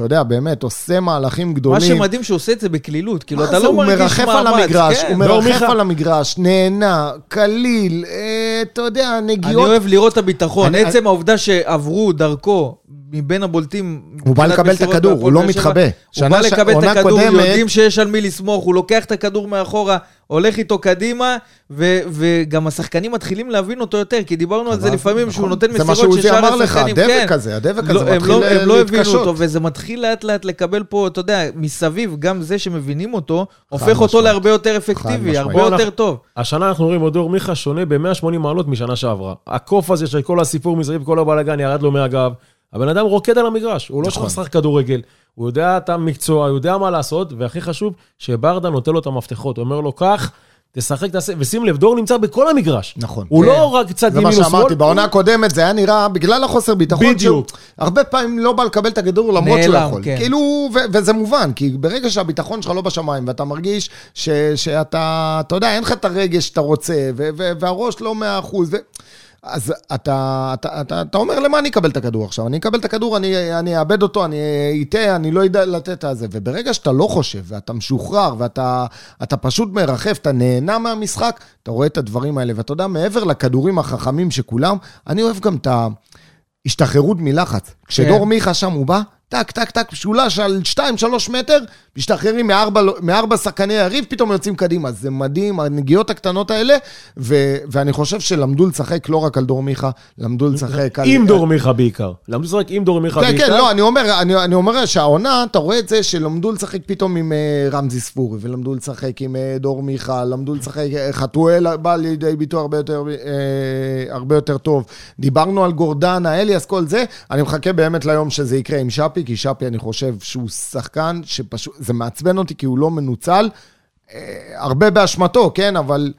אתה יודע, באמת, עושה מהלכים מה גדולים. שמדהים שהוא עושה את זה בקלילות, כאילו, מה אתה זה, לא הוא מרגיש מאמץ. מרחף על המגרש, כן. הוא דור מרחף מיכה- על המגרש, נהנה, קליל, אה, אתה יודע, אני נגיעות. אוהב לראות את הביטחון. אני- עצם העובדה שעברו דרכו מבין הבולטים... הוא בא לקבל את הכדור, הוא לא. מתחבא. הוא בא לקבל את הכדור, יודעים שיש על מי לסמוך, הוא לוקח את הכדור מאחורה, הולך איתו קדימה, ו- וגם השחקנים מתחילים להבין אותו יותר, כי דיברנו על זה אבל- לפעמים, שהוא נכון. נותן זה מסירות מה שעוזי ששאר אמר לך, השחקנים... הדבק כן. הזה, הדבק לא, הזה הם לא, מתחיל הם לא הבינו להתקשות. אותו, וזה מתחיל לאט לאט לקבל פה, אתה יודע, מסביב, גם זה שמבינים אותו, הופך אותו. להרבה יותר אפקטיבי. הרבה יותר טוב. השנה אנחנו רואים את דור מיכה שונה ב-180 מעלות משנה שעברה. הקוף הזה של כל הסיפור מסביב, כל הבלאגן ירד לו מהגב. הבן אדם רוקד על המגרש, הוא לא נכון. שכח לשחק כדורגל, הוא יודע את המקצוע, הוא יודע מה לעשות, והכי חשוב, שברדה נותן לו את המפתחות. הוא אומר לו, קח, תשחק, תעשה, ושים לב, דור נמצא בכל המגרש. נכון. הוא כן. לא רק צד זה ימין מה או שמאל. שאמרתי, בעונה הקודמת זה היה נראה, בגלל החוסר ביטחון, בדיוק. שהוא הרבה פעמים לא בא לקבל את הכדור למרות שהוא נעלם, יכול. כן. כאילו, ו- וזה מובן, כי ברגע שהביטחון שלך לא בשמיים, ואתה מרגיש ש- שאתה, אתה יודע, אין לך את הרגש שאתה רוצה, ו- ו- והראש לא מאה אחוז, ו- אז אתה, אתה, אתה, אתה אומר, למה אני אקבל את הכדור עכשיו? אני אקבל את הכדור, אני, אני אאבד אותו, אני אטעה, אני לא אדע לתת את זה. וברגע שאתה לא חושב, ואתה משוחרר, ואתה אתה פשוט מרחף, אתה נהנה מהמשחק, אתה רואה את הדברים האלה. ואתה יודע, מעבר לכדורים החכמים שכולם, אני אוהב גם את ההשתחררות מלחץ. כשדור מיכה שם הוא בא, טק, טק, טק, משולש על 2-3 מטר, משתחררים מארבע, מארבע שחקני יריב, פתאום יוצאים קדימה. זה מדהים, הנגיעות הקטנות האלה, ו, ואני חושב שלמדו לשחק לא רק על דור מיכה, למדו לשחק על... עם דור מיכה בעיקר. למדו לשחק עם דור מיכה כן, בעיקר. כן, לא, אני אומר, אני, אני אומר שהעונה, אתה רואה את זה שלמדו לשחק פתאום עם uh, רמזי ספורי, ולמדו לשחק עם uh, דור מיכה, למדו לשחק, uh, חתואל בא לידי ביטוי הרבה יותר, uh, הרבה יותר טוב. דיברנו על גורדנה, אליאס, כל זה. אני מחכה באמת ליום שזה יקרה עם שפי, כי שפי, אני חושב שהוא שחקן שפשוט, זה מעצבן אותי כי הוא לא מנוצל. Uh, הרבה באשמתו, כן, אבל...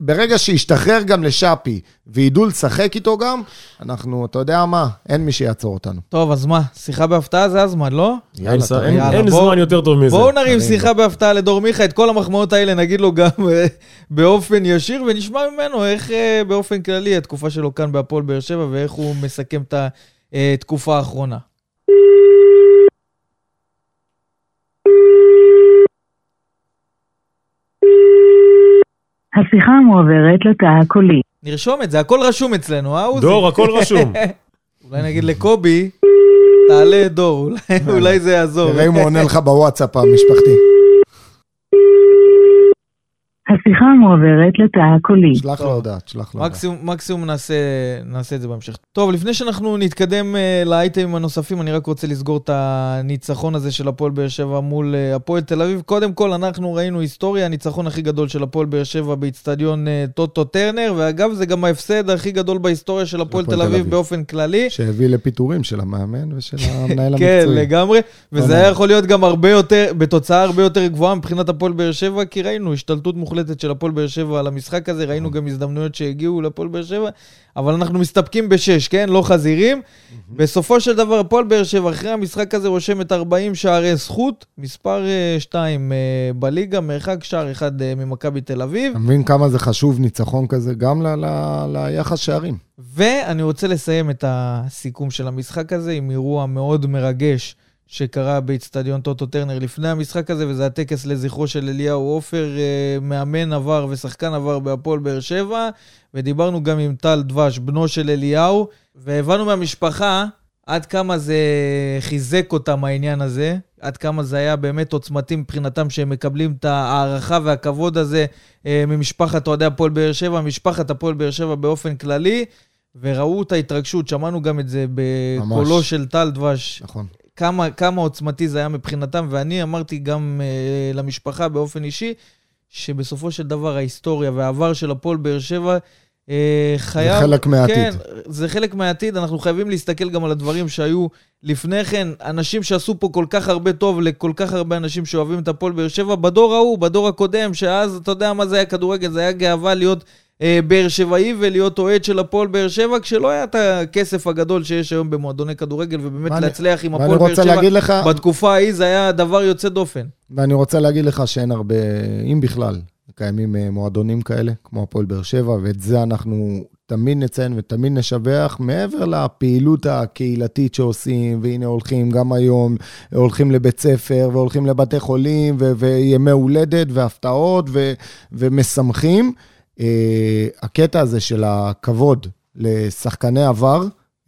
ברגע שישתחרר גם לשאפי וידעו לשחק איתו גם, אנחנו, אתה יודע מה, אין מי שיעצור אותנו. טוב, אז מה, שיחה בהפתעה זה הזמן, לא? אין ס- אין- יאללה, אין זמן יותר טוב מזה. בואו נרים שיחה בהפתעה לדור מיכה, את כל המחמאות האלה נגיד לו גם אה, באופן ישיר, ונשמע ממנו איך אה, באופן כללי התקופה שלו כאן בהפועל באר שבע, ואיך הוא מסכם את התקופה האחרונה. השיחה מועברת לתא הקולי. נרשום את זה, הכל רשום אצלנו, אה, עוזי? דור, הכל רשום. אולי נגיד לקובי, תעלה את דור, אולי- אולי זה יעזור. תראה אם הוא עונה לך בוואטסאפ המשפחתי. השיחה מועברת לתא הקולי. שלח לו. הודעה, שלח לו הודעה. מקסימום, מקסימום נעשה, נעשה את זה בהמשך. טוב, לפני שאנחנו נתקדם uh, לאייטמים הנוספים, אני רק רוצה לסגור את הניצחון הזה של הפועל באר שבע מול uh, הפועל תל אביב. קודם כל, אנחנו ראינו היסטוריה, הניצחון הכי גדול של הפועל באר שבע באיצטדיון uh, טוטו טרנר, ואגב, זה גם ההפסד הכי גדול בהיסטוריה של הפועל תל אביב. באופן כללי. שהביא לפיטורים של המאמן ושל המנהל כן, המקצועי. לגמרי. וזה היה. יכול להיות גם הרבה יותר, בתוצאה הרבה יותר גבוהה מבחינת הפועל באר שבע, כי ראינו השתלטות מוחלטת של הפועל באר שבע על המשחק הזה, ראינו גם הזדמנויות שהגיעו לפועל באר שבע, אבל אנחנו מסתפקים בשש, כן? לא חזירים. בסופו של דבר, הפועל באר שבע, אחרי המשחק הזה, רושמת 40 שערי זכות, מספר 2 בליגה, מרחק שער אחד אה, ממכבי תל אביב. אתה מבין כמה זה חשוב ניצחון כזה גם ליחס שערים. ואני רוצה לסיים את הסיכום של המשחק הזה עם אירוע מאוד מרגש שקרה באיצטדיון טוטו טרנר לפני המשחק הזה, וזה הטקס לזכרו של אליהו עופר, אה, מאמן עבר ושחקן עבר בהפועל באר שבע, ודיברנו גם עם טל דבש, בנו של אליהו, והבנו מהמשפחה עד כמה זה חיזק אותם העניין הזה, עד כמה זה היה באמת עוצמתי מבחינתם שהם מקבלים את ההערכה והכבוד הזה אה, ממשפחת אוהדי הפועל באר שבע, משפחת הפועל באר שבע באופן כללי, וראו את ההתרגשות, שמענו גם את זה בקולו ממש. של טל דבש, נכון. כמה, כמה עוצמתי זה היה מבחינתם, ואני אמרתי גם אה, למשפחה באופן אישי, שבסופו של דבר ההיסטוריה והעבר של הפועל באר שבע אה, חייב... חלק מהעתיד. כן, זה חלק מהעתיד, אנחנו חייבים להסתכל גם על הדברים שהיו לפני כן, אנשים שעשו פה כל כך הרבה טוב לכל כך הרבה אנשים שאוהבים את הפועל באר שבע, בדור ההוא, בדור הקודם, שאז, אתה יודע מה זה היה כדורגל, זה היה גאווה להיות באר שבעי ולהיות אוהד של הפועל באר שבע, כשלא היה את הכסף הגדול שיש היום במועדוני כדורגל, ובאמת להצליח עם ואני הפועל באר שבע לך, בתקופה ההיא זה היה דבר יוצא דופן. ואני רוצה להגיד לך שאין הרבה, אם בכלל, קיימים אה, מועדונים כאלה, כמו הפועל באר שבע, ואת זה אנחנו תמיד נציין ותמיד נשבח, מעבר לפעילות הקהילתית שעושים, והנה הולכים גם היום, הולכים לבית ספר, והולכים לבתי חולים, ו- וימי הולדת, והפתעות, ו- ומשמחים. אה, הקטע הזה של הכבוד לשחקני עבר,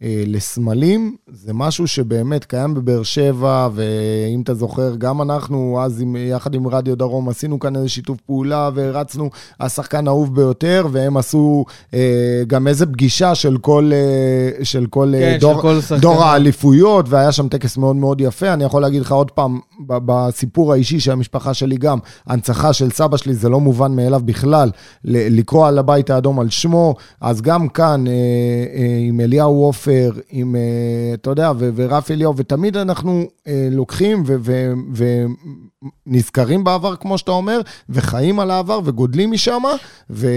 לסמלים, זה משהו שבאמת קיים בבאר שבע, ואם אתה זוכר, גם אנחנו אז עם, יחד עם רדיו דרום עשינו כאן איזה שיתוף פעולה והרצנו השחקן האהוב ביותר, והם עשו אה, גם איזה פגישה של כל, אה, של כל אה, כן, דור, של כל שחקן. דור האליפויות, והיה שם טקס מאוד מאוד יפה. אני יכול להגיד לך עוד פעם, בסיפור האישי של המשפחה שלי גם, הנצחה של סבא שלי זה לא מובן מאליו בכלל, לקרוא על הבית האדום על שמו, אז גם כאן, אה, אה, עם אליהו עופר, עם, אה, אתה יודע, ו- ורפי אליהו, ותמיד אנחנו אה, לוקחים ו- ו- ונזכרים בעבר, כמו שאתה אומר, וחיים על העבר וגודלים משם, ו-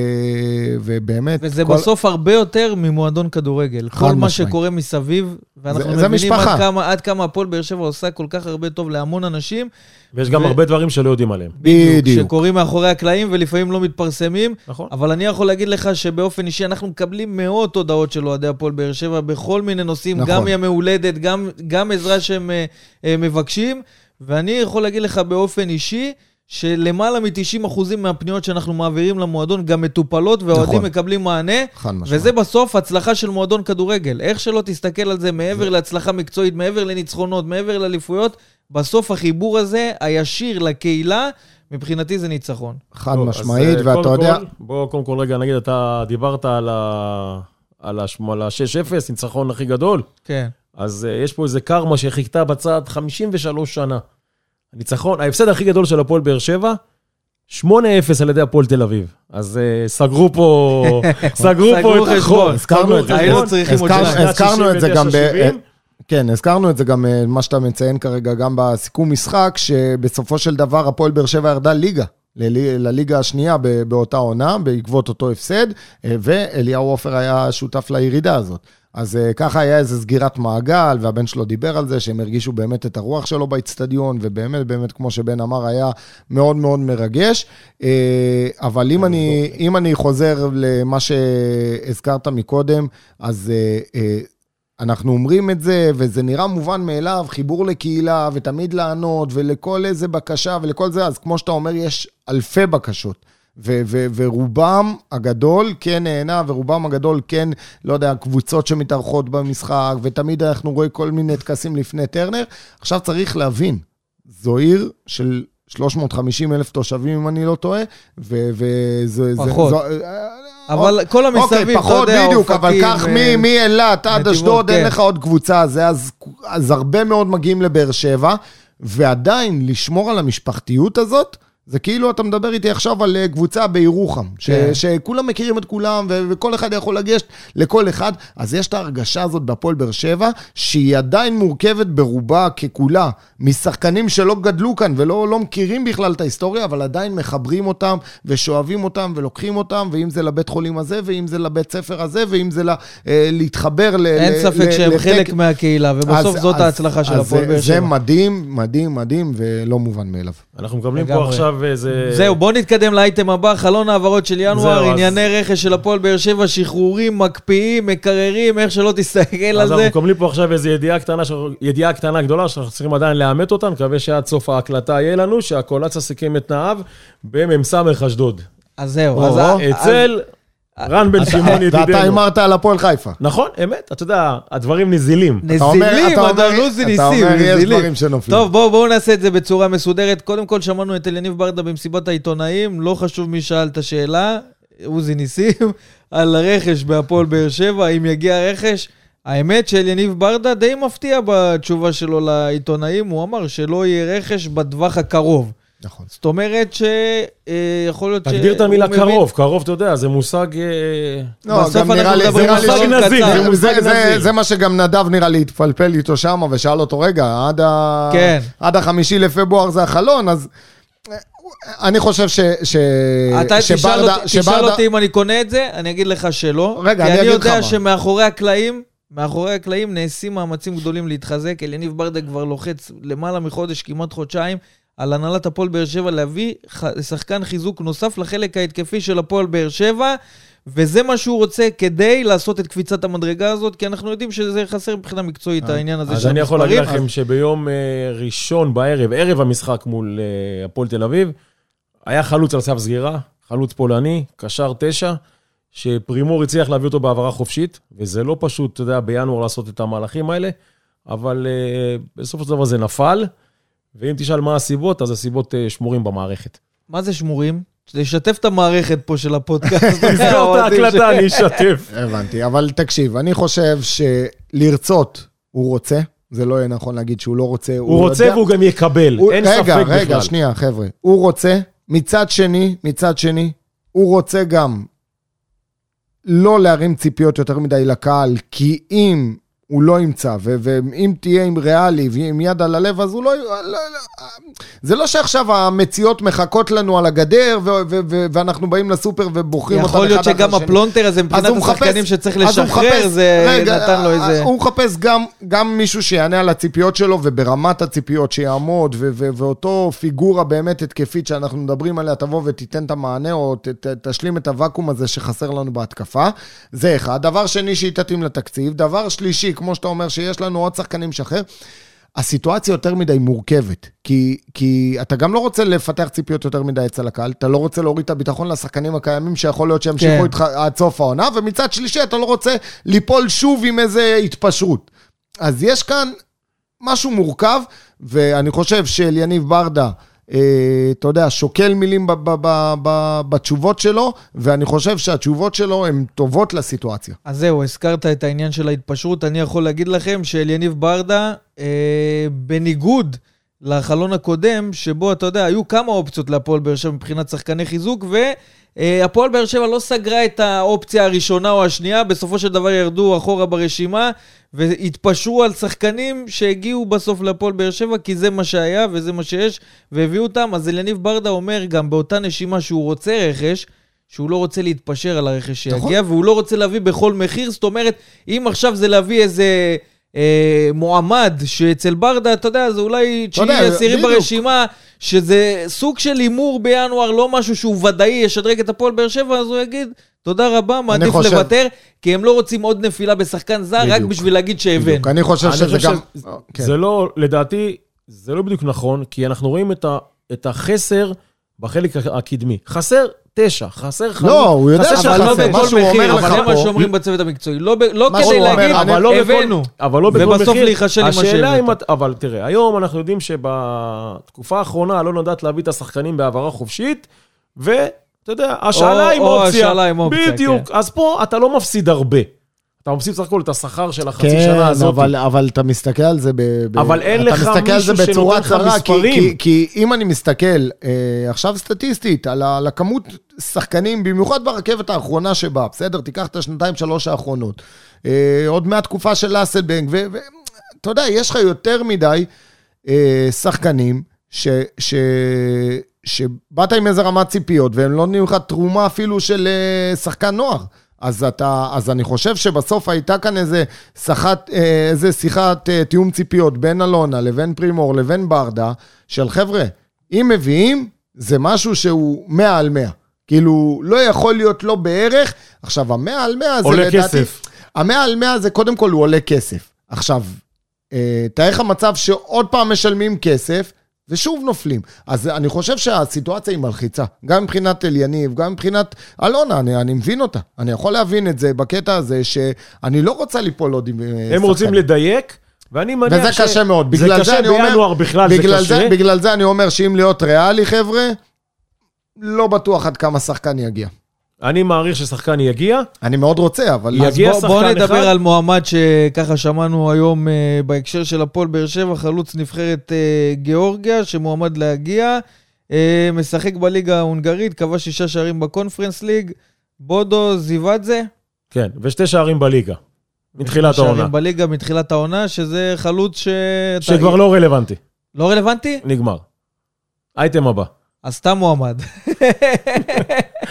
ובאמת... וזה כל- בסוף הרבה יותר ממועדון כדורגל. כל מה משמעית. שקורה מסביב, ואנחנו זה- זה מבינים משפחה. עד כמה, עד כמה הפועל באר שבע עושה כל כך הרבה טוב להמון אנשים. ויש גם ו- הרבה דברים שלא יודעים עליהם. בדיוק. שקורים מאחורי הקלעים ולפעמים לא מתפרסמים. נכון. אבל אני יכול להגיד לך שבאופן אישי אנחנו מקבלים מאות הודעות של אוהדי הפועל באר שבע בכל מיני נושאים, נכון. גם ימי הולדת, גם, גם עזרה שהם אה, אה, מבקשים. ואני יכול להגיד לך באופן אישי, שלמעלה מ-90% מהפניות שאנחנו מעבירים למועדון גם מטופלות, והאוהדים נכון. מקבלים מענה. חד משמעית. וזה בסוף הצלחה של מועדון כדורגל. איך שלא תסתכל על זה, מעבר להצלחה מקצועית, מעבר לניצחונות, מעבר לאליפויות, בסוף החיבור הזה, הישיר לקהילה, מבחינתי זה ניצחון. חד טוב, משמעית, אה, ואתה יודע... בוא קודם כל רגע נגיד, אתה דיברת על ה... על ה-6-0, ניצחון הכי גדול. כן. אז uh, יש פה איזה קרמה שחיכתה בצד 53 שנה. הניצחון, ההפסד הכי גדול של הפועל באר שבע, 8-0 על ידי הפועל תל אביב. אז uh, סגרו פה, סגרו פה סגרו את החור. חשבון. הזכרנו את זה. היינו צריכים עוד הזכרנו- שנה. הזכרנו את זה גם ב... 69-70. כן, הזכרנו את זה גם, אה, מה שאתה מציין כרגע, גם בסיכום משחק, שבסופו של דבר הפועל באר שבע ירדה ליגה. ללי- לליגה השנייה באותה עונה, בעקבות אותו הפסד, אה, ואליהו עופר היה שותף לירידה הזאת. אז אה, ככה היה איזו סגירת מעגל, והבן שלו דיבר על זה, שהם הרגישו באמת את הרוח שלו באיצטדיון, ובאמת, באמת, כמו שבן אמר, היה מאוד מאוד מרגש. אה, אבל אם אני, אם אני חוזר למה שהזכרת מקודם, אז אנחנו אומרים את זה, וזה נראה מובן מאליו, חיבור לקהילה, ותמיד לענות, ולכל איזה בקשה ולכל זה, אז כמו שאתה אומר, יש אלפי בקשות. ו- ו- ורובם הגדול כן נהנה, ורובם הגדול כן, לא יודע, קבוצות שמתארחות במשחק, ותמיד אנחנו רואים כל מיני טקסים לפני טרנר. עכשיו צריך להבין, זו עיר של 350 אלף תושבים, אם אני לא טועה, וזה... זה- פחות. זו- אבל כל המסביב, אוקיי, אתה פחות, יודע, בדיוק, אבל קח אה, מאילת עד אשדוד, אין כן. לך עוד קבוצה, אז הרבה מאוד מגיעים לבאר שבע, ועדיין לשמור על המשפחתיות הזאת, זה כאילו אתה מדבר איתי עכשיו על אה, קבוצה בירוחם, ש- כן. שכולם מכירים את כולם, ו- וכל אחד יכול לגשת לכל אחד, אז יש את ההרגשה הזאת בהפועל באר שבע, שהיא עדיין מורכבת ברובה ככולה, משחקנים שלא גדלו כאן ולא לא מכירים בכלל את ההיסטוריה, אבל עדיין מחברים אותם ושואבים אותם ולוקחים אותם, ואם זה לבית חולים הזה, ואם זה לבית ספר הזה, ואם זה לה, אה, להתחבר ל... אין ל- ספק ל- שהם לטק- חלק מהקהילה, ובסוף אז- זאת אז- ההצלחה של אז הפועל זה- באר זה שבע. מדהים, מדהים, מדהים, ולא מובן מאליו. אנחנו מקבלים פה לגמרי. עכשיו איזה... זהו, בואו נתקדם לאייטם הבא, חלון העברות של ינואר, זהו, אז- ענייני רכש של הפועל באר שבע, שחרורים, מקפיאים, מקררים, איך שלא תסתכל על אז זה. אנחנו מקבלים פה עכשיו איזו ידיעה קטנה, ש- ידיעה קטנה גדולה, שאנחנו צריכים עדיין לאמת אותה, נקווה שעד סוף ההקלטה יהיה לנו, שהקולציה סיכם את תנאיו במ"ס אשדוד. אז זהו, אז... או. אז- אצל רן בן שמעון ואתה ידידנו. הימרת על הפועל חיפה. נכון, אמת, אתה יודע, הדברים נזילים. נזילים, אתה אומר- אנדלוסי אתה ניסים, אומר, יש נזילים. דברים שנופלים. טוב, בואו בואו נעשה את זה בצורה מסודרת. קודם כל, שמענו את אליניב ברדה במסיבת העיתונאים, לא חשוב מי שאל את השאלה, עוזי ניסים, על הרכש בהפועל באר שבע, אם יגיע רכש. האמת שאליניב ברדה די מפתיע בתשובה שלו לעיתונאים, הוא אמר שלא יהיה רכש בטווח הקרוב. נכון. זאת אומרת שיכול להיות ש... תגדיר את המילה קרוב, קרוב, אתה יודע, זה מושג... אה, לא, בסוף גם נראה אנחנו לי- מדברים על מושג נזיל. זה מושג זה, זה, נזיל. זה מה שגם נדב נראה לי התפלפל איתו שם ושאל אותו, רגע, עד. כן. עד החמישי לפברואר זה החלון, אז אה, אני חושב ש... ש... אתה תשאל שברדה- אותי- תשאל שברדה- אותי אם אני קונה את זה, אני אגיד לך שלא. רגע, כי אני אני אגיד לך יודע מה. שמאחורי הקלעים, מאחורי הקלעים נעשים מאמצים גדולים להתחזק. אליניב ברדה כבר לוחץ למעלה מחודש, כמעט חודשיים, על הנהלת הפועל באר שבע להביא שחקן חיזוק נוסף לחלק ההתקפי של הפועל באר שבע. וזה מה שהוא רוצה כדי לעשות את קפיצת המדרגה הזאת, כי אנחנו יודעים שזה חסר מבחינה מקצועית, העניין הזה אז של אני יכול להגיד המספרים. לכם שביום אה, ראשון בערב, ערב המשחק מול אה, הפועל תל אביב, היה חלוץ על סף סגירה, חלוץ פולני, קשר תשע, שפרימור הצליח להביא אותו בהעברה חופשית, וזה לא פשוט, אתה יודע, בינואר לעשות את המהלכים האלה, אבל אה, בסופו של דבר זה נפל, ואם תשאל מה הסיבות, אז הסיבות אה, שמורים במערכת. מה זה שמורים? לשתף את המערכת פה של הפודקאסט. תסגור את ההקלטה, אני אשתף. הבנתי, אבל תקשיב, אני חושב שלרצות, הוא רוצה, זה לא יהיה נכון להגיד שהוא לא רוצה. הוא רוצה יודע- והוא גם יקבל, הוא- אין רגע, ספק בכלל. רגע, שנייה, חבר'ה. הוא רוצה, מצד שני, מצד שני, הוא רוצה גם לא להרים ציפיות יותר מדי לקהל, כי אם הוא לא ימצא, ואם תהיה עם ריאלי ועם יד על הלב, אז הוא לא... לא, לא זה לא שעכשיו המציאות מחכות לנו על הגדר, ואנחנו באים לסופר ובוחרים אותם אחד יכול להיות שגם השני. הפלונטר הזה מבחינת השחקנים שצריך לשחרר, זה נתן לו איזה... הוא מחפש גם, מישהו שיענה על הציפיות שלו, וברמת הציפיות שיעמוד, ואותו פיגורה באמת התקפית שאנחנו מדברים עליה, תבוא ותיתן את המענה, או תשלים את הוואקום הזה שחסר לנו בהתקפה. זה אחד. דבר שני, שהיא תתאים לתקציב. דבר שלישי, כמו שאתה אומר, שיש לנו עוד שחקנים לשחרר. הסיטואציה יותר מדי מורכבת, כי, כי אתה גם לא רוצה לפתח ציפיות יותר מדי אצל הקהל, אתה לא רוצה להוריד את הביטחון לשחקנים הקיימים שיכול להיות שימשיכו כן. איתך עד סוף העונה, ומצד שלישי אתה לא רוצה ליפול שוב עם איזה התפשרות. אז יש כאן משהו מורכב, ואני חושב שאליניב ברדה, אתה יודע, שוקל מילים ב- ב- ב- ב- בתשובות שלו, ואני חושב שהתשובות שלו הן טובות לסיטואציה. אז זהו, הזכרת את העניין של ההתפשרות. אני יכול להגיד לכם שאליניב ברדה, אה, בניגוד לחלון הקודם, שבו, אתה יודע, היו כמה אופציות להפועל באר שבע מבחינת שחקני חיזוק, והפועל באר שבע לא סגרה את האופציה הראשונה או השנייה, בסופו של דבר ירדו אחורה ברשימה, והתפשרו על שחקנים שהגיעו בסוף להפועל באר שבע, כי זה מה שהיה וזה מה שיש, והביאו אותם. אז אליניב ברדה אומר גם באותה נשימה שהוא רוצה רכש, שהוא לא רוצה להתפשר על הרכש נכון. שיגיע, והוא לא רוצה להביא בכל מחיר. זאת אומרת, אם עכשיו זה להביא איזה אה, מועמד שאצל ברדה, אתה יודע, זה אולי תשיעי, עשירי. ברשימה, שזה סוג של הימור בינואר, לא משהו שהוא ודאי ישדרג את הפועל באר שבע, אז הוא יגיד, תודה רבה, מעדיף חושב- לוותר, כי הם לא רוצים עוד נפילה בשחקן זר, רק בדיוק. בשביל להגיד שהבאנו. אני חושב אני שזה חושב גם... שזה- כן. זה לא, לדעתי, זה לא בדיוק נכון, כי אנחנו רואים את, ה, את החסר בחלק הקדמי. חסר תשע, חסר חמש. לא, הוא יודע חסר שחסר. אבל לא מה בכל שהוא אומר מחיר, לך אבל זה מה פה- שאומרים בצוות המקצועי. לא, לא כדי אומר, להגיד, אבל לא בכל- הבאנו. אבל לא בכל מחיר. ובסוף להיכשל עם השאלה אבל תראה, היום אנחנו יודעים שבתקופה האחרונה לא נודעת להביא את השחקנים בהעברה חופשית, ואתה יודע, השאלה או- עם או אופציה. השאלה עם אופציה, בדיוק. אז פה אתה לא מפסיד הרבה. אתה מפסיד סך הכל את השכר של החצי כן, שנה הזאת. אבל, אבל אתה מסתכל על זה ב... ב- אבל אין לך מישהו שנותן לך צרה, כי, מספרים. כי, כי אם אני מסתכל אה, עכשיו סטטיסטית על, על הכמות שחקנים, במיוחד ברכבת האחרונה שבאה, בסדר? תיקח את השנתיים שלוש האחרונות. אה, עוד מהתקופה של אסלבנג, ואתה יודע, יש לך יותר מדי אה, שחקנים ש... ש שבאת עם איזה רמת ציפיות, והם לא נהיו לך תרומה אפילו של אה, שחקן נוער. אז, אתה, אז אני חושב שבסוף הייתה כאן איזה, שחת, אה, איזה שיחת אה, תיאום ציפיות בין אלונה לבין פרימור לבין ברדה, של חבר'ה, אם מביאים, זה משהו שהוא 100 על 100. כאילו, לא יכול להיות לא בערך. עכשיו, המאה על 100 זה עולה לדעתי... כסף. המאה על 100 זה קודם כל הוא עולה כסף. עכשיו, אה, תאר לך מצב שעוד פעם משלמים כסף, ושוב נופלים. אז אני חושב שהסיטואציה היא מלחיצה. גם מבחינת אליניב, גם מבחינת אלונה, אני, אני מבין אותה. אני יכול להבין את זה בקטע הזה, שאני לא רוצה ליפול עוד עם אה, הם רוצים. לדייק, ואני מניח וזה ש... קשה מאוד. זה בגלל קשה זה אני אומר... בינואר בכלל, זה בגלל קשה. בגלל זה אני אומר שאם להיות ריאלי, חבר'ה, לא בטוח עד כמה שחקן יגיע. אני מעריך ששחקן יגיע. אני מאוד רוצה, אבל... יגיע אז בוא, בוא נדבר אחד? על מועמד שככה שמענו היום אה, בהקשר של הפועל באר שבע, חלוץ נבחרת אה, גיאורגיה, שמועמד להגיע. אה, משחק בליגה ההונגרית, כבש שישה שערים בקונפרנס ליג. בודו זיוודזה. כן, ושתי שערים בליגה. מתחילת שערים העונה. בליגה מתחילת העונה, שזה חלוץ ש... שכבר לא רלוונטי. לא רלוונטי? נגמר. אייטם הבא. אז סתם מועמד.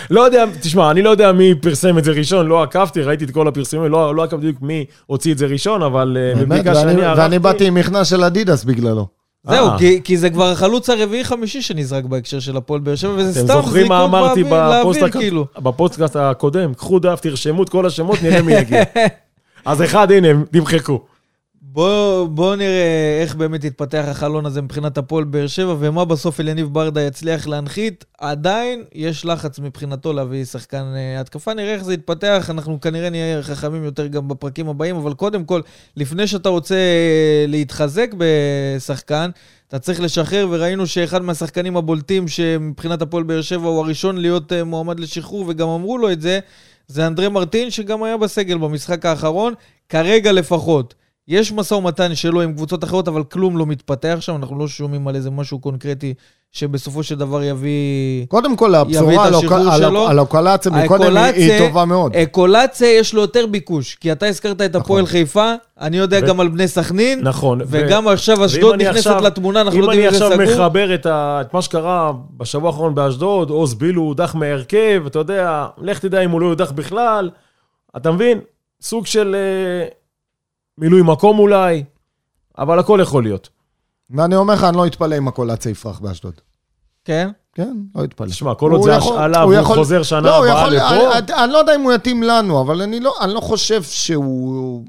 לא יודע, תשמע, אני לא יודע מי פרסם את זה ראשון, לא עקבתי, ראיתי את כל הפרסומים, לא, לא עקבתי בדיוק מי הוציא את זה ראשון, אבל אה, באמת, בבדיקה ואני- שאני ערכתי... ואני באתי עם מכנס של אדידס בגללו. זהו, אה. כי, כי זה כבר החלוץ הרביעי-חמישי שנזרק בהקשר של הפועל באר שבע, וזה אתם סתם זוכרים מה זריקות אמרתי באוויר, בפוסט הק- כאילו. בפודקאסט הקודם? קחו דף, תרשמו את כל השמות, נראה מי יגיע. אז אחד, הנה, תמחקו. בואו בוא נראה איך באמת יתפתח החלון הזה מבחינת הפועל באר שבע, ומה בסוף אליניב ברדה יצליח להנחית. עדיין יש לחץ מבחינתו להביא שחקן אה, התקפה, נראה איך זה יתפתח, אנחנו כנראה נהיה חכמים יותר גם בפרקים הבאים, אבל קודם כל, לפני שאתה רוצה אה, להתחזק בשחקן, אתה צריך לשחרר, וראינו שאחד מהשחקנים הבולטים שמבחינת הפועל באר שבע הוא הראשון להיות אה, מועמד לשחרור, וגם אמרו לו את זה, זה אנדרי מרטין, שגם היה בסגל במשחק האחרון, כרגע לפחות. יש משא ומתן שלו עם קבוצות אחרות, אבל כלום לא מתפתח שם, אנחנו לא שומעים על איזה משהו קונקרטי שבסופו של דבר יביא... קודם כל, הבשורה על הקולציה מקודם היא- טובה מאוד. קולציה יש לו יותר ביקוש, כי אתה הזכרת את הפועל חיפה, אני יודע ו- גם על בני סכנין, נכון. ו- וגם עכשיו ואם אשדוד נכנסת עכשיו- לתמונה, אנחנו לא יודעים אם אם אני זה עכשיו סגור. מחבר את, ה... את מה שקרה בשבוע האחרון באשדוד, עוז בילו הודח מהרכב, אתה יודע, לך תדע אם הוא לא יודח בכלל, אתה מבין? סוג של אה, מילוי מקום אולי, אבל הכל יכול להיות. ואני אומר לך, אני לא אתפלא אם הקולציה יפרח באשדוד. כן? כן, לא אתפלא. תשמע, כל עוד זה השאלה הוא והוא יכול- חוזר שנה לא, הבאה יכול- לפה, אני- אני לא יודע אם הוא יתאים לנו, אבל אני לא, אני לא חושב שהוא...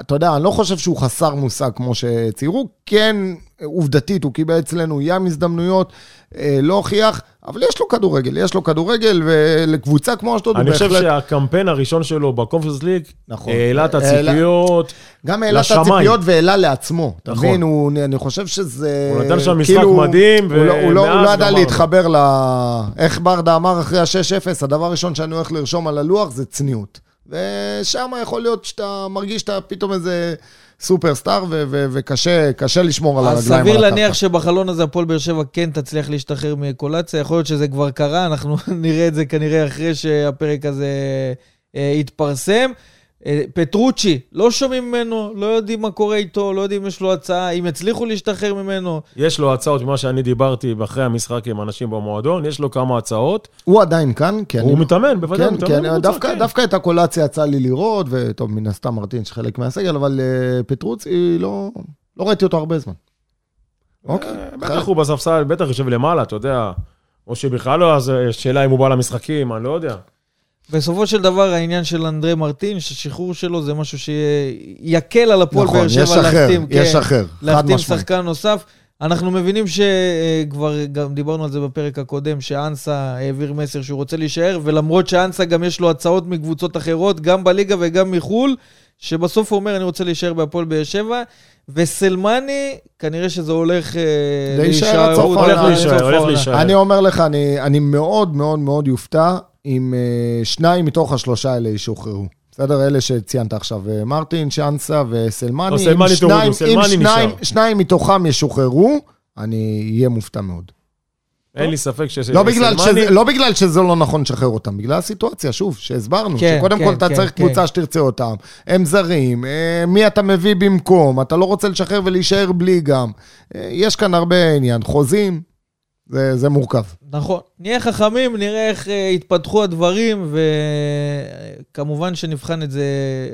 אתה יודע, אני לא חושב שהוא חסר מושג כמו שציירו. כן, עובדתית, הוא קיבל אצלנו ים הזדמנויות, אה, לא הוכיח, אבל יש לו כדורגל, יש לו כדורגל, ולקבוצה כמו אשדוד הוא אני בהחלט... חושב שהקמפיין הראשון שלו בקונפרנס ליג, נכון. העלה את העלה- הציפיות. גם העלה את. הציפיות והעלה לעצמו. אתה נכון. מבין, הוא- אני חושב שזה... הוא נתן שם משחק כאילו, מדהים, הוא לא- הוא לא- הוא ומאז לא ידע גמרנו. להתחבר ל... איך ברדה אמר אחרי ה-6-0, הדבר הראשון שאני הולך לרשום על הלוח זה צניעות. ושם יכול להיות שאתה מרגיש שאתה פתאום איזה סופרסטאר, וקשה קשה לשמור על אז הרגליים על סביר. להניח שבחלון הזה הפועל באר שבע כן תצליח להשתחרר מקולציה, יכול להיות שזה כבר קרה, אנחנו נראה את זה כנראה אחרי שהפרק הזה אה, יתפרסם. אה, פטרוצ'י, לא שומעים ממנו, לא יודעים מה קורה איתו, לא יודעים אם יש לו הצעה, אם יצליחו להשתחרר ממנו. יש לו הצעות ממה שאני דיברתי אחרי המשחק עם אנשים במועדון, יש לו כמה הצעות. הוא עדיין כאן, כי אני... הוא מתאמן, בוודאי, הוא כן, מתאמן כן, דווקא, כן. דווקא את הקולציה יצא לי לראות, וטוב, מן הסתם מרטין שחלק מהסגל, אבל uh, פטרוצי, לא, לא ראיתי אותו הרבה זמן. אוקיי. אה, בטח הוא בספסל, בטח יושב למעלה, אתה יודע. או שבכלל לא, אז אה, שאלה אם הוא בא למשחקים, אני לא יודע. בסופו של דבר, העניין של אנדרי מרטין, שהשחרור שלו זה משהו שיקל על הפועל נכון, באר שבע יש אחר, להחתים. יש כן, אחר, חד להחתים משמעית. שחקן נוסף. אנחנו מבינים שכבר גם דיברנו על זה בפרק הקודם, שאנסה העביר מסר שהוא רוצה להישאר, ולמרות שאנסה גם יש לו הצעות מקבוצות אחרות, גם בליגה וגם מחו"ל, שבסוף הוא אומר, אני רוצה להישאר בהפועל באר שבע, וסלמני, כנראה שזה הולך אה, להישאר. עד הולך להישאר. אני אומר לך, אני, אני מאוד מאוד מאוד יופתע אם uh, שניים מתוך השלושה האלה ישוחררו. בסדר? אלה שציינת עכשיו, אה, מרטין, שאנסה וסלמני. לא, אם סלמני שניים- תורידו, סלמני אם שניים, נשאר. שניים מתוכם ישוחררו, אני אהיה מופתע מאוד. אין לי ספק ש... לא בגלל, סלמני- שזה, לא בגלל שזה לא נכון לשחרר אותם, בגלל הסיטואציה, שוב, שהסברנו, כן, שקודם כן, כל אתה כן, צריך כן. קבוצה שתרצה אותם, הם זרים, אה, מי אתה מביא במקום, אתה לא רוצה לשחרר ולהישאר בלי גם. אה, יש כאן הרבה עניין, חוזים, זה, זה מורכב. נכון. נהיה חכמים, נראה איך אה, יתפתחו הדברים, וכמובן שנבחן את זה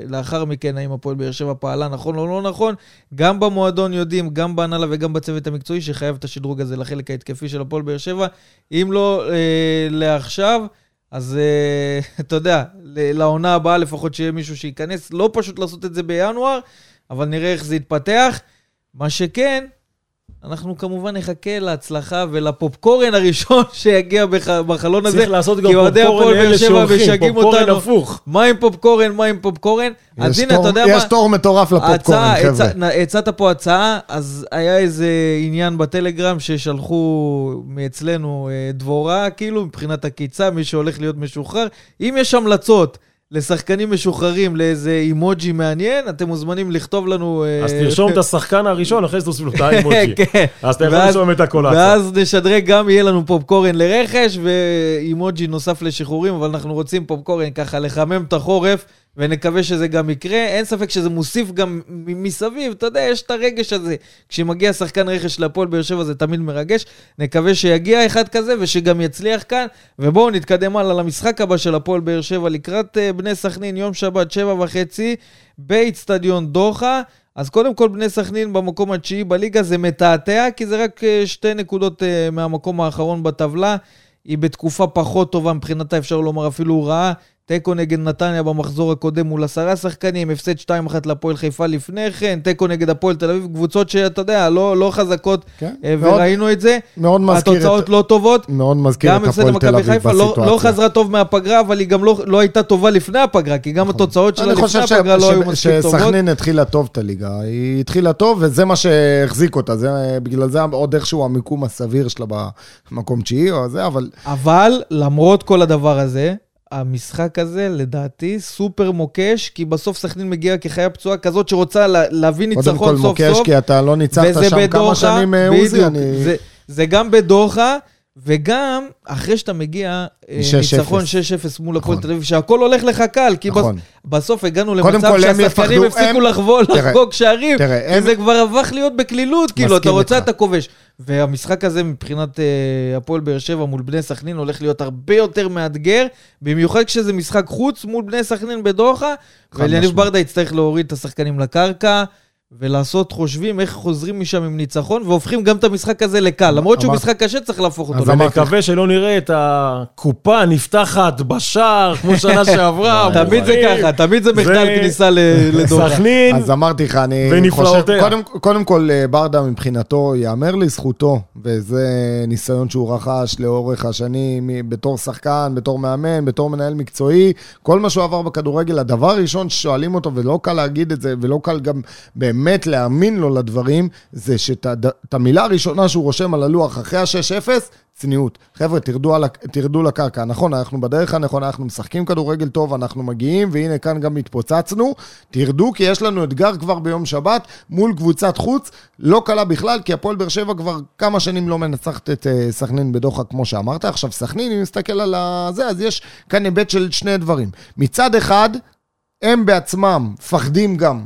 לאחר מכן, האם הפועל באר שבע פעלה נכון או לא נכון. גם במועדון יודעים, גם בהנהלה וגם בצוות המקצועי, שחייב את השדרוג הזה לחלק ההתקפי של הפועל באר שבע. אם לא אה, לעכשיו, אז אה, אתה יודע, לעונה הבאה לפחות שיהיה מישהו שייכנס. לא פשוט לעשות את זה בינואר, אבל נראה איך זה יתפתח. מה שכן, אנחנו כמובן נחכה להצלחה ולפופקורן הראשון שיגיע בח... בחלון הזה. צריך לעשות גם כי אוהדי פופקורן הפועל באר לאלה שבע שהולכים, משגעים פופקורן אותנו. הפוך. מה עם פופקורן, מה עם פופקורן? אז הנה, אתה יודע מה? יש תור מטורף לפופקורן, חבר'ה. הצע- הצעת פה הצעה, אז היה איזה עניין בטלגרם ששלחו מאצלנו אה, דבורה, כאילו, מבחינת הקיצה, מי שהולך להיות משוחרר. אם יש המלצות לשחקנים משוחררים לאיזה אימוג'י מעניין, אתם מוזמנים לכתוב לנו... אה, אז תרשום את השחקן הראשון, אחרי זה תוסיף לו את האימוג'י. כן. אז אתה יכול לרשום את הקולציה. ואז נשדרג גם, יהיה לנו פופקורן לרכש ואימוג'י נוסף לשחרורים, אבל אנחנו רוצים פופקורן ככה לחמם את החורף, ונקווה שזה גם יקרה. אין ספק שזה מוסיף גם מסביב, אתה יודע, יש את הרגש הזה. כשמגיע שחקן רכש להפועל באר שבע זה תמיד מרגש. נקווה שיגיע אחד כזה ושגם יצליח כאן. ובואו נתקדם הלאה למשחק הבא של הפועל באר שבע לקראת אה, בני סכנין, יום שבת, שבע וחצי, באיצטדיון דוחה. אז קודם כל, בני סכנין במקום התשיעי בליגה זה מתעתע, כי זה רק אה, שתי נקודות אה, מהמקום האחרון בטבלה. היא בתקופה פחות טובה מבחינתה, אפשר לומר אפילו רעה. תיקו נגד נתניה במחזור הקודם מול עשרה שחקנים, הפסד 2-1 להפועל חיפה לפני כן, תיקו נגד הפועל תל אביב, קבוצות שאתה יודע, לא, לא חזקות, כן, אה, מאוד- וראינו את זה. מאוד מזכיר התוצאות את- לא טובות. מאוד מזכיר גם את הפועל תל למכבי אביב חיפה לא, בסיטואציה. לא חזרה טוב מהפגרה, אבל היא גם לא, לא הייתה טובה לפני הפגרה, כי גם התוצאות שלה נכון. אני לפני חושב הפגרה לא היו ש- מספיק טובות. שסכנין התחילה טוב את הליגה, היא התחילה טוב, וזה מה שהחזיק אותה, זה, בגלל זה עוד איכשהו המיקום הסביר שלה במקום תשיעי או זה, אבל אבל למרות כל הדבר הזה, המשחק הזה, לדעתי, סופר מוקש, כי בסוף סכנין מגיעה כחיה פצועה כזאת שרוצה לה, להביא קודם ניצחון כל סוף מוקש, סוף. כי אתה לא ניצחת שם כמה בדוחה, שנים אה, עוזי, אני... זה, זה גם בדוחה, וגם אחרי שאתה מגיע אה, 6-0. ניצחון 6-0 מול הפועל נכון. תל אביב, שהכל הולך לך קל, כי נכון. בס, בסוף הגענו למצב שהשחקנים הפסיקו לחבול, לחגוג שערים, כי הם- זה כבר הפך להיות בקלילות, כאילו, אתה רוצה. אתה כובש. והמשחק הזה מבחינת אה, הפועל באר שבע מול בני סכנין הולך להיות הרבה יותר מאתגר, במיוחד כשזה משחק חוץ מול בני סכנין בדוחה, ואליניב. ברדה יצטרך להוריד את השחקנים לקרקע. ולעשות חושבים איך חוזרים משם עם ניצחון, והופכים גם את המשחק הזה לקל. למרות שהוא אמר- משחק קשה, צריך להפוך אותו אז. אמרתי- ונקווה שלא נראה את הקופה נפתחת בשער, כמו שנה שעברה. תמיד זה. ככה, תמיד זה מחדל כניסה ל- לדוחה. סכנין, אז אמרתי לך, אני. חושב, קודם, קודם כל, אה, ברדה מבחינתו, ייאמר לזכותו, וזה ניסיון שהוא רכש לאורך השנים, בתור שחקן, בתור מאמן, בתור מנהל מקצועי, כל מה שהוא עבר בכדורגל, הדבר הראשון ששואלים אותו, ולא קל להגיד את זה, ולא קל גם באמת להאמין לו לדברים, זה שאת המילה הראשונה שהוא רושם על הלוח אחרי ה-6-0, צניעות. חבר'ה, תרדו, על, תרדו לקרקע. נכון, אנחנו בדרך הנכונה, אנחנו משחקים כדורגל טוב, אנחנו מגיעים, והנה כאן גם התפוצצנו. תרדו, כי יש לנו אתגר כבר ביום שבת מול קבוצת חוץ, לא קלה בכלל, כי הפועל באר שבע כבר כמה שנים לא מנצחת את אה, סכנין בדוחה, כמו שאמרת. עכשיו, סכנין, אם נסתכל על זה, אז יש כאן היבט של שני דברים. מצד אחד, הם בעצמם מפחדים גם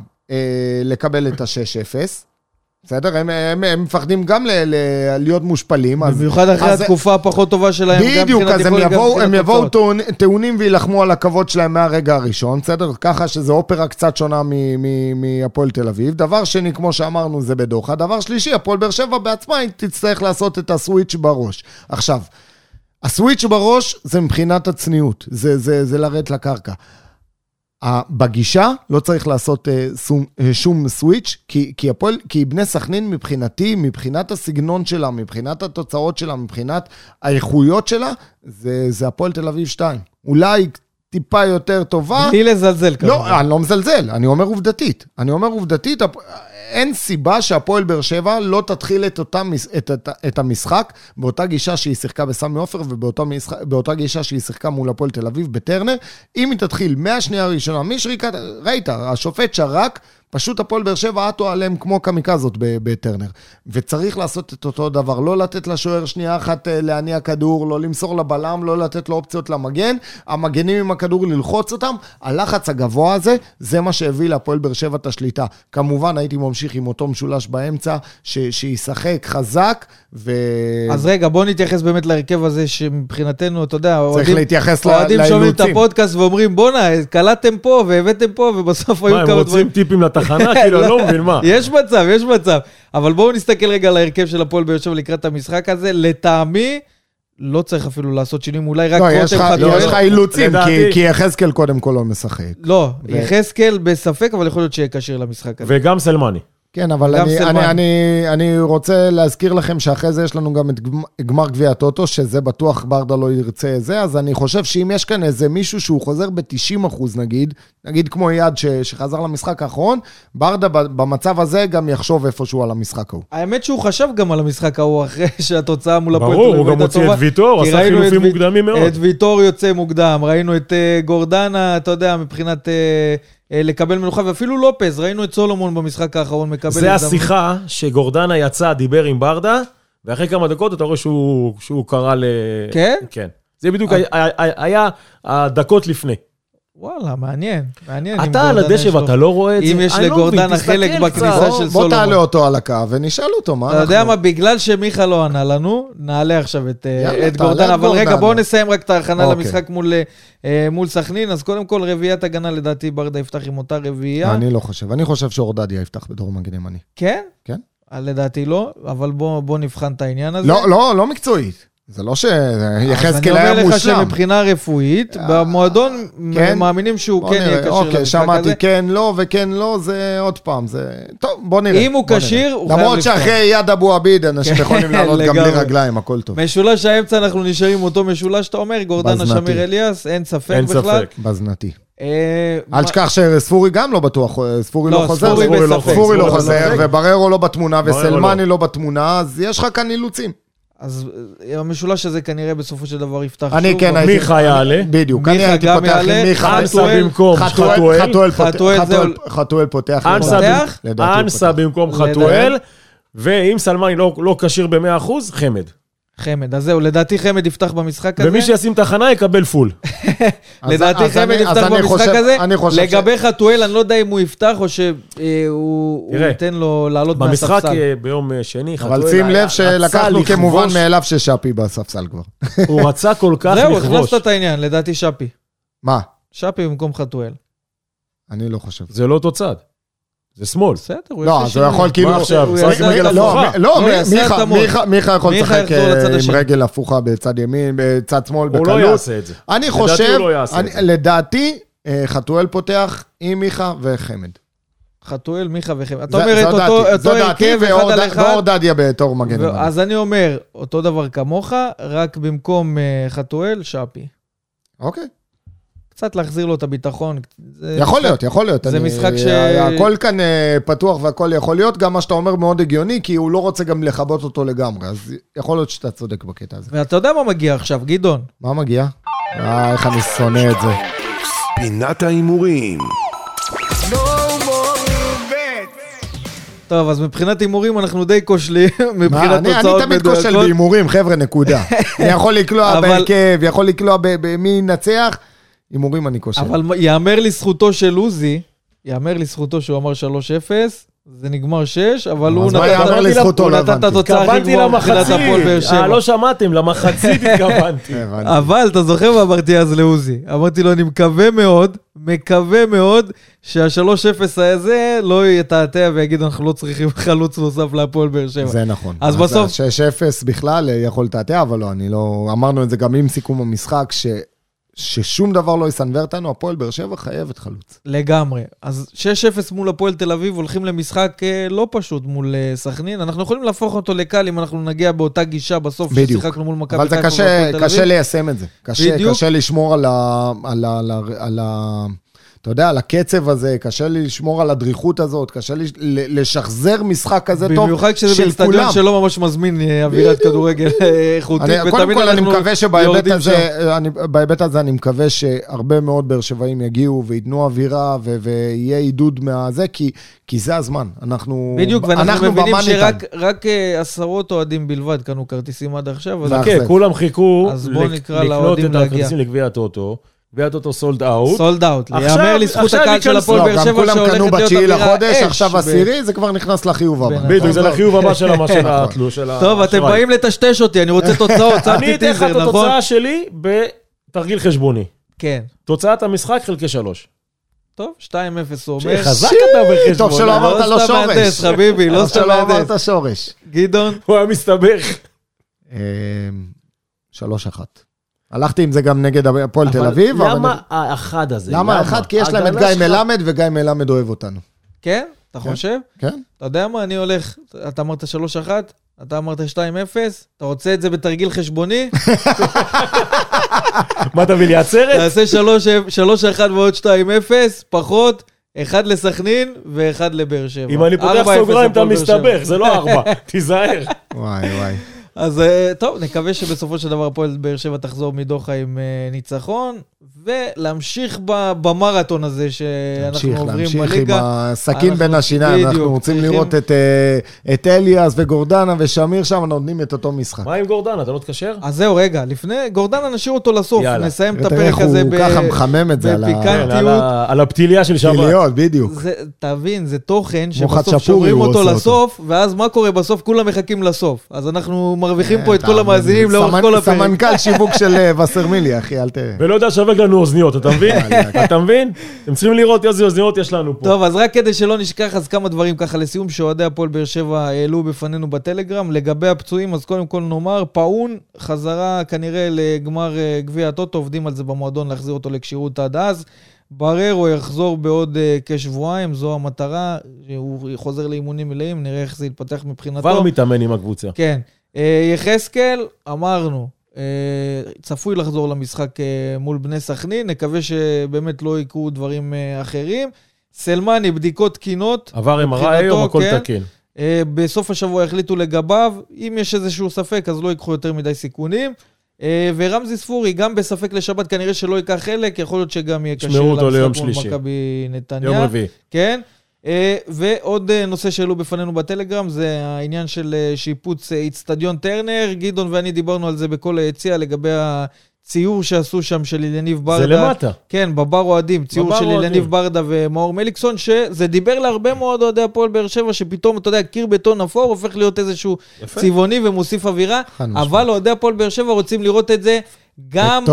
לקבל את ה-6-0. בסדר? הם, הם, הם מפחדים גם ל, ל, להיות מושפלים. במיוחד אחרי אז- התקופה הפחות טובה שלהם, בדיוק, אז הם יבואו, הם יבואו טעונים ויילחמו על הכבוד שלהם מהרגע הראשון, בסדר? ככה שזו אופרה קצת שונה מהפועל תל אביב. דבר שני, כמו שאמרנו, זה בדוחה. דבר שלישי, הפועל באר שבע בעצמה היא תצטרך לעשות את הסוויץ' בראש. עכשיו, הסוויץ' בראש זה מבחינת הצניעות, זה, זה, זה לרדת לקרקע. בגישה לא צריך לעשות אה, שום, אה, שום סוויץ', כי, כי, הפועל, כי בני סכנין מבחינתי, מבחינת הסגנון שלה, מבחינת התוצאות שלה, מבחינת האיכויות שלה, זה, זה הפועל תל אביב 2. אולי טיפה יותר טובה. בלי לזלזל כמובן. לא, אני לא מזלזל, אני אומר עובדתית. אני אומר עובדתית, אין סיבה שהפועל באר שבע לא תתחיל את, אותה, את, את, את המשחק באותה גישה שהיא שיחקה בסמי עופר ובאותה גישה שהיא שיחקה מול הפועל תל אביב בטרנר. אם היא תתחיל מהשנייה הראשונה, משריקת, ראית, השופט שרק, פשוט הפועל באר שבע עטו עליהם כמו קמיקזות ב- בטרנר. וצריך לעשות את אותו דבר, לא לתת לשוער שנייה אחת אה, להניע כדור, לא למסור לבלם, לא לתת לו אופציות למגן. המגנים עם הכדור ללחוץ אותם. הלחץ הגבוה הזה, זה מה שהביא להפועל באר שבע את השליטה. כמובן, הייתי ממשיך עם אותו משולש באמצע, ש- שישחק חזק, ו... אז רגע, בוא נתייחס באמת להרכב הזה, שמבחינתנו, אתה יודע, צריך להתייחס ל- אוהדים שומעים את לאילוצים. הפודקאסט ואומרים, בואנה, קלטתם פה והבאתם פה, ובסוף היו מה, הם כמה רוצים דברים. טיפים לתחנה? כאילו, אני לא מבין מה. יש מצב, יש מצב. אבל בואו נסתכל רגע על ההרכב של הפועל באר שבע לקראת המשחק הזה. לטעמי, לא צריך אפילו לעשות שינויים, אולי רק לא, יש לך- חתואל. יש לך אילוצים, כי- לדעתי- כי יחזקאל קודם כל לא משחק. לא, ו- יחזקאל בספק, אבל יכול להיות שיהיה כשיר למשחק הזה. וגם סלמני. כן, אבל אני. אני, אני, אני רוצה להזכיר לכם שאחרי זה יש לנו גם את גמ- גמר גביע הטוטו, שזה בטוח ברדה לא ירצה זה, אז אני חושב שאם יש כאן איזה מישהו שהוא חוזר ב-90 אחוז נגיד, נגיד כמו יד ש, שחזר למשחק האחרון, ברדה במצב הזה גם יחשוב איפשהו על המשחק ההוא. האמת שהוא חשב גם על המשחק ההוא אחרי שהתוצאה מול הפועל ברור, הוא גם הוציא. את ויטור, עשה ראינו חילופים את מוקדמים מאוד. את ויטור יוצא מוקדם, ראינו את אה, גורדנה, אתה יודע, מבחינת אה, לקבל מנוחה, ואפילו לופז, ראינו את סולומון במשחק האחרון מקבל זה. השיחה שגורדנה יצא, דיבר עם ברדה, ואחרי כמה דקות אתה רואה שהוא שהוא קרא ל... כן? כן. זה בדיוק היה- היה- היה הדקות לפני. וואלה, מעניין, מעניין. אתה על הדשא ואתה לא רואה את זה? אם יש לא לגורדנה חלק. בכניסה בוא, של בוא סולומון. תעלה אותו על הקו ונשאל אותו, מה אתה יודע אנחנו- מה, בגלל שמיכה לא ענה לנו, נעלה עכשיו את, אה, גורדנה. אבל רגע. בואו נסיים רק את ההכנה אוקיי. למשחק מול, אה, מול סכנין. אז קודם כל, רביעיית הגנה, לדעתי, ברדה יפתח עם אותה רביעייה. אני לא חושב, אני חושב שאורדדיה יפתח בתור מגן ימני. כן? כן. אה, לדעתי לא, אבל בואו בוא נבחן את העניין הזה. לא, לא, לא מקצועית. זה לא שיחזקאל אז היה אני אומר לך מושלם. שמבחינה רפואית, במועדון כן? מאמינים שהוא כן יהיה. כשיר אוקיי, שמעתי הזה. כן, לא וכן, לא, זה עוד פעם, זה... טוב, בוא נראה. אם הוא. כשיר, הוא חייב למרות לפתוח. שאחרי יד אבו עביד, אנשים יכולים לעלות גם בלי. רגליים, הכל טוב. משולש האמצע, אנחנו נשארים אותו משולש, אתה אומר, גורדנה. שמיר, אליאס, אין ספק אין בכלל. ספק. בזנתי. אה, אל תשכח שספורי גם לא בטוח, ספורי לא, לא חוזר. ספורי לא חוזר. ובררו לא בתמונה, בררו וסלמני לא בתמונה, אז יש לך כאן אילוצים. אז אה, המשולש הזה כנראה בסופו של דבר יפתח אני שוב. כן הייתי... מיכה יעלה. בדיוק, מיכה אני הייתי גם פותח יעלה, עם מיכה. אנסה במקום חתואל, חתואל. פותח-. אנסה. במקום. חתואל, ואם סלמני לא לא כשיר ב-100%, חמד. חמד, אז זהו, לדעתי חמד יפתח במשחק הזה. ומי שישים את ההכנה יקבל פול. לדעתי חמד יפתח במשחק הזה. אני חושב ש- לגבי חתואל, אני לא יודע אם הוא יפתח או שהוא תראה, ייתן לו לעלות במשחק מהספסל. אה, ביום אה, שני, חתואל אבל שים לב שלקחנו כמובן מאליו ששאפי בספסל כבר. הוא רצה כל כך זהו, לכבוש. הכנסת את העניין, לדעתי שפי. מה? שפי במקום חתואל. אני לא חושב. זה לא אותו צד. זה שמאל. בסדר, הוא לא, יעשה אז הוא. יכול כאילו... מה עכשיו? הוא יעשה רגל לא, הפוכה. לא, הוא יעשה מיכה- התאמות. מיכה- מיכה יכול לשחק אה, עם. רגל הפוכה בצד ימין, בצד שמאל, הוא בקלות. לא יעשה את זה. אני לדעתי חושב, הוא לא יעשה את אני- זה. לדעתי, אה, חתואל פותח עם מיכה וחמד. חתואל, מיכה וחמד. אתה אומר את אותו הרכב אחד על אחד. ואור דדיה בתור מגן. אז אני אומר, אותו דבר כמוך, רק במקום אה, חתואל, שפי. אוקיי. קצת להחזיר לו את הביטחון. יכול להיות, יכול להיות. זה אני- משחק ש- הכל כאן אה, פתוח והכל יכול להיות, גם מה שאתה אומר מאוד הגיוני, כי הוא לא רוצה גם לכבות אותו לגמרי, אז יכול להיות שאתה צודק בקטע הזה. ואתה יודע מה מגיע עכשיו, גדעון? מה מגיע? אה, איך אני שונא את זה. פינת ההימורים. טוב, אז מבחינת הימורים אנחנו די כושלים, מבחינת מה, אני, אני תוצאות תמיד כושל מדויקות. בהימורים, חבר'ה, נקודה. אני יכול לקלוע בהרכב, יכול לקלוע ב- במי ינצח, הימורים אני כושל. אבל יאמר לזכותו של עוזי, יאמר לזכותו שהוא אמר 3-0, זה נגמר 6, אבל הוא אז מה נתן- יאמר הוא לזכותו? לא את הבנתי. התוצאה הכי התכוונתי למחצית. אה. לא שמעתם, למחצית התכוונתי. אבל אתה זוכר מה אמרתי אז לעוזי? אמרתי לו, אני מקווה מאוד, מקווה מאוד שה-3-0 הזה לא יתעתע ויגיד, אנחנו לא צריכים חלוץ נוסף להפועל באר שבע. זה נכון. אז בסוף- 6-0 בכלל יכול לתעתע, אבל לא, אני לא... אמרנו את זה גם עם סיכום המשחק, ש... ששום דבר לא יסנוור אותנו, הפועל באר שבע חייבת חלוץ. לגמרי. אז 6-0 מול הפועל תל אביב, הולכים למשחק אה, לא פשוט מול אה, סכנין. אנחנו יכולים להפוך אותו לקל אם אנחנו נגיע באותה גישה בסוף בדיוק. ששיחקנו מול מכבי אבל זה חיפה קשה, והפועל תל קשה אביב. ליישם את זה. קשה, בדיוק. קשה לשמור על ה... על ה... על ה... על ה... אתה יודע, על הקצב הזה, קשה לי לשמור על הדריכות הזאת, קשה לי לשחזר משחק כזה טוב במיוחד כשזה של באצטדיון כולם. שלא ממש מזמין אה, אווירת. כדורגל אה, איכותית, אני, קודם ותמיד כל, אני אנחנו מקווה שבהיבט יורדים הזה, שם. אני, בהיבט הזה אני מקווה שהרבה מאוד באר שבעים יגיעו וייתנו אווירה ו- ויהיה עידוד מהזה, כי, כי זה הזמן. אנחנו בדיוק, ואנחנו אנחנו מבינים שרק אה, עשרות אוהדים בלבד קנו כרטיסים עד עכשיו, אז זה כן. כולם חיכו לקנות את. הכרטיסים לגביע הטוטו. גביע הטוטו sold out. sold out. עכשיו- יאמר לזכות עכשיו הקהל של. הפועל לא, באר גם שבע כולם שהולכת להיות קנו בתשיעי לחודש, אווירת אש עכשיו ב- עשירי, זה כבר נכנס לחיוב הבא. בדיוק, זה נכון. לחיוב הבא של נכון. התלוש, טוב, אתם. באים לטשטש אותי, אני רוצה תוצאות, אני שמתי אתן לך טיזר, את נכון? התוצאה שלי בתרגיל חשבוני. כן. תוצאת המשחק חלקי שלוש. טוב, 2-0 הוא אומר. חזק אתה בחשבון. טוב שלא אה? אמרת לו לא סתם שורש. מהנדס, חביבי, לא סתם שלא מהנדס. אמרת שורש. גדעון, הוא היה מסתבך. אמ, שלוש אחת. הלכתי עם זה גם נגד הפועל תל אביב. אבל למה האחד הזה? למה האחד? כי יש להם את ההגנה גיא שלך- מלמד, וגיא מלמד אוהב אותנו. כן? אתה חושב? כן? אתה יודע מה, אני הולך, אתה אמרת 3-1, אתה אמרת 2-0, אתה רוצה את זה בתרגיל חשבוני? מה תביא לי עצרת? תעשה 3-1 ועוד 2-0, פחות, אחד לסכנין ואחד לבאר שבע. אם אני פותח 4-0 סוגריים אתה. מסתבך, זה לא ארבע, תיזהר. וואי וואי. אז אה, טוב, נקווה שבסופו של דבר הפועל באר שבע תחזור מדוחה עם אה, ניצחון, ולהמשיך ב- במרתון הזה שאנחנו להמשיך, עוברים להמשיך עם בליגה. הסכין אנחנו- בין השיניים. אנחנו רוצים צריכים- לראות את, אה, את אליאס וגורדנה ושמיר שם נותנים את אותו משחק. מה עם גורדן, אתה לא תקשר? אז זהו, רגע, לפני, גורדנה נשאיר אותו לסוף, יאללה. נסיים את הפרק הזה הוא ב... ככה מחמם את זה על הפתיליה של שבת. פיליות, בדיוק. זה, תבין, זה תוכן שבסוף שומרים אותו לסוף, ואז מה קורה בסוף? כולם מחכים לסוף. אז אנחנו מרוויחים פה את אה, כל אתה- המאזינים לאורך כל הפרק. סמנכ"ל שיווק של אה, וסרמילי, אחי, אל ת... ולא יודע לשווק לנו אוזניות, אתה מבין? אתה מבין? אתם צריכים לראות איזה אוזניות יש לנו פה. טוב, אז רק כדי שלא נשכח, אז כמה דברים ככה לסיום, שאוהדי הפועל באר שבע העלו בפנינו בטלגרם. לגבי הפצועים, אז קודם כל נאמר, פאון חזרה כנראה לגמר אה, גביע הטוטו, עובדים על זה במועדון להחזיר אותו לכשירות עד אז. בררו יחזור בעוד אה, כשבועיים, זו המטרה, הוא חוזר לאימונים מלאים, נראה איך זה יתפתח מבחינתו. כבר מתאמן עם הקבוצה. כן. אה, יחזקאל, אמרנו, אה, צפוי לחזור למשחק אה, מול בני סכנין, נקווה שבאמת לא יקרו דברים אחרים. סלמני, בדיקות תקינות. עבר MRI היום, הכל כן. תקין. בסוף השבוע החליטו לגביו, אם יש איזשהו ספק, אז לא ייקחו יותר מדי סיכונים. ורמזי ספורי, גם בספק לשבת, כנראה שלא ייקח חלק, יכול להיות שגם יהיה קשה למשחק מול. מכבי נתניה. יום רביעי. כן. אה, ועוד אה, נושא שהעלו בפנינו בטלגרם, זה העניין של אה, שיפוץ איצטדיון טרנר. גדעון ואני דיברנו על זה בכל היציע לגבי הציור שעשו שם של אליניב ברדה. זה למטה. כן, בבר אוהדים, ציור של אוהדים. אליניב ברדה ומאור מליקסון, שזה דיבר להרבה מאוד אוהדי הפועל באר שבע, שפתאום, אתה יודע, קיר בטון אפור הופך להיות איזשהו יפה. צבעוני ומוסיף אווירה. אבל אוהדי הפועל באר שבע רוצים לראות את זה גם.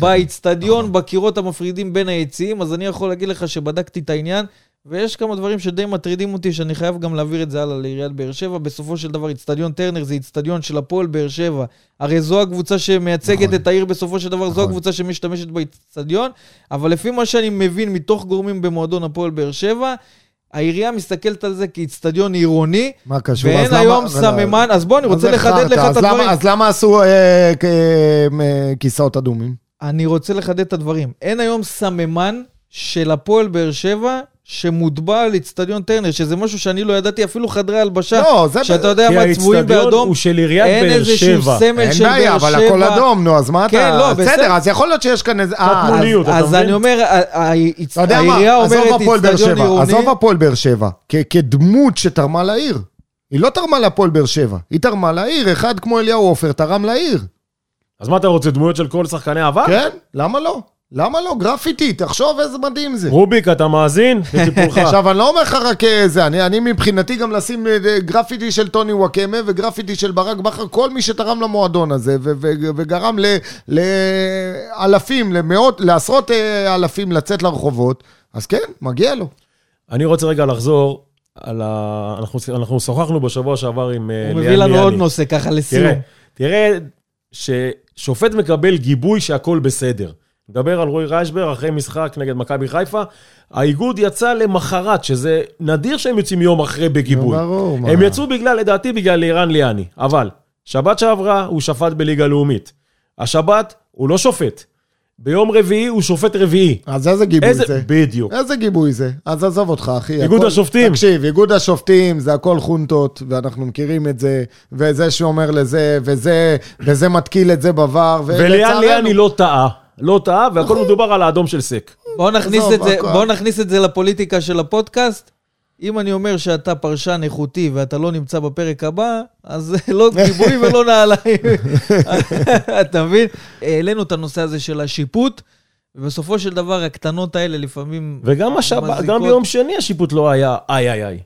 באיצטדיון, בקירות המפרידים בין היציעים, אז אני יכול להגיד לך שבדקתי את העניין, ויש כמה דברים שדי מטרידים אותי, שאני חייב גם להעביר את זה הלאה לעיריית באר שבע. בסופו של דבר, איצטדיון טרנר זה איצטדיון של הפועל באר שבע. הרי זו הקבוצה שמייצגת נכון. את העיר בסופו של דבר, זו נכון. הקבוצה שמשתמשת באיצטדיון, אבל לפי מה שאני מבין מתוך גורמים במועדון הפועל באר שבע, העירייה מסתכלת על זה כאיצטדיון עירוני, מה קשור? אז ואין למה- היום רגע, סממן, אז בוא, אני אז רוצה לחדד? לך אז את למה- הדברים. אז למה עשו אה, אה, כיסאות אדומים? אני רוצה לחדד את הדברים. אין היום סממן של הפועל באר שבע שמוטבע על איצטדיון טרנר, שזה משהו שאני לא ידעתי, אפילו חדרי הלבשה, לא, זה... שאתה יודע כי מה, צבועים האיצטדיון באדום, הוא של עיריית אין באר איזשהו שבע. סמל אין של באר שבע. בעיה, אבל הכל אדום, נו, אז מה אתה... כן, לא, בסדר. בסדר, אז יכול להיות שיש כאן איזה... אה, קצת מוניות, אתה אז מבין? אני אומר, העירייה אומרת איצטדיון שבע, עירוני, עזוב הפועל באר שבע, כדמות שתרמה לעיר. היא לא תרמה להפועל באר שבע, היא תרמה לעיר, אחד כמו אליהו עופר תרם לעיר. אז מה אתה רוצה, דמויות של כל שחקני עבר? כן? למה לא? למה לא? גרפיטי, תחשוב איזה מדהים זה. רוביק, אתה מאזין? לטיפולך. עכשיו, אני לא אומר לך רק אה, זה, אני, אני מבחינתי גם לשים אה, גרפיטי של טוני וואקמה וגרפיטי של ברק בכר, כל מי שתרם למועדון הזה ו- ו- וגרם ל- לאלפים, למאות, לעשרות אה, אלפים לצאת לרחובות, אז כן, מגיע לו. אני רוצה רגע לחזור על ה... אנחנו, אנחנו שוחחנו בשבוע שעבר עם אה, הוא ליאן מביא לנו עוד. נושא ככה לסיום. תראה, תראה ששופט מקבל גיבוי שהכל בסדר. נדבר על רועי ריישבר אחרי משחק נגד מכבי חיפה. האיגוד יצא למחרת, שזה נדיר שהם יוצאים יום אחרי בגיבוי. ברור, מה. הם יצאו בגלל, לדעתי, בגלל לירן ליאני. אבל, שבת שעברה הוא שפט בליגה לאומית. השבת הוא לא שופט. ביום רביעי הוא שופט רביעי. אז איזה גיבוי איזה... זה? בדיוק. איזה גיבוי זה? אז עזוב אותך, אחי. איגוד הכל- השופטים. תקשיב, איגוד השופטים זה הכל חונטות, ואנחנו מכירים את זה, וזה שאומר לזה, וזה, וזה מתקיל את זה בVAR, וליאן ליאני לא טעה. לא טעה, והכל נכון. מדובר על האדום של סק. בואו נכניס, את זה- הכל- בוא נכניס את זה לפוליטיקה של הפודקאסט. אם אני אומר שאתה פרשן איכותי ואתה לא נמצא בפרק הבא, אז לא גיבוי ולא נעליים. אתה מבין? העלינו את הנושא הזה של השיפוט, ובסופו של דבר הקטנות האלה לפעמים... וגם. גם ביום שני השיפוט לא היה איי איי איי.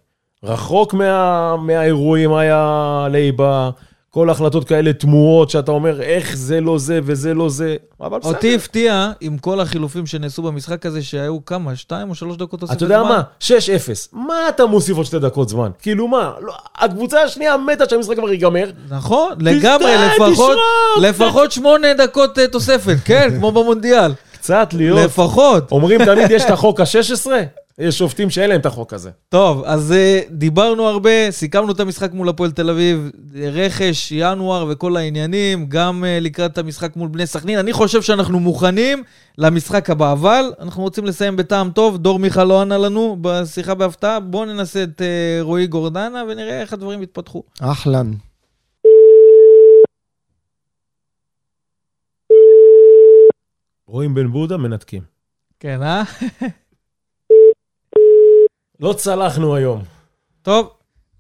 רחוק מה, מהאירועים היה ליבה, כל החלטות כאלה תמוהות, שאתה אומר, איך זה לא זה וזה לא זה, אבל בסדר. אותי הפתיע עם כל החילופים שנעשו במשחק הזה, שהיו כמה, שתיים או שלוש דקות תוספת אתה יודע זמן? מה? 6-0. מה אתה מוסיף עוד שתי דקות זמן? כאילו מה? לא, הקבוצה השנייה מתה שהמשחק כבר ייגמר. נכון, לגמרי, לפחות. לפחות שמונה דקות אה, תוספת, כן, כמו במונדיאל. קצת להיות... לפחות. אומרים תמיד יש את החוק ה-16, יש שופטים שאין להם את החוק הזה. טוב, אז uh, דיברנו הרבה, סיכמנו את המשחק מול הפועל תל אביב, רכש, ינואר וכל העניינים, גם uh, לקראת המשחק מול בני סכנין. אני חושב שאנחנו מוכנים למשחק הבא, אבל אנחנו רוצים לסיים בטעם טוב. דור מיכה לא ענה לנו בשיחה בהפתעה. בואו ננסה את רועי גורדנה ונראה איך הדברים יתפתחו. אהלן. רואים בן בודה, מנתקים. כן, אה? לא צלחנו היום. טוב,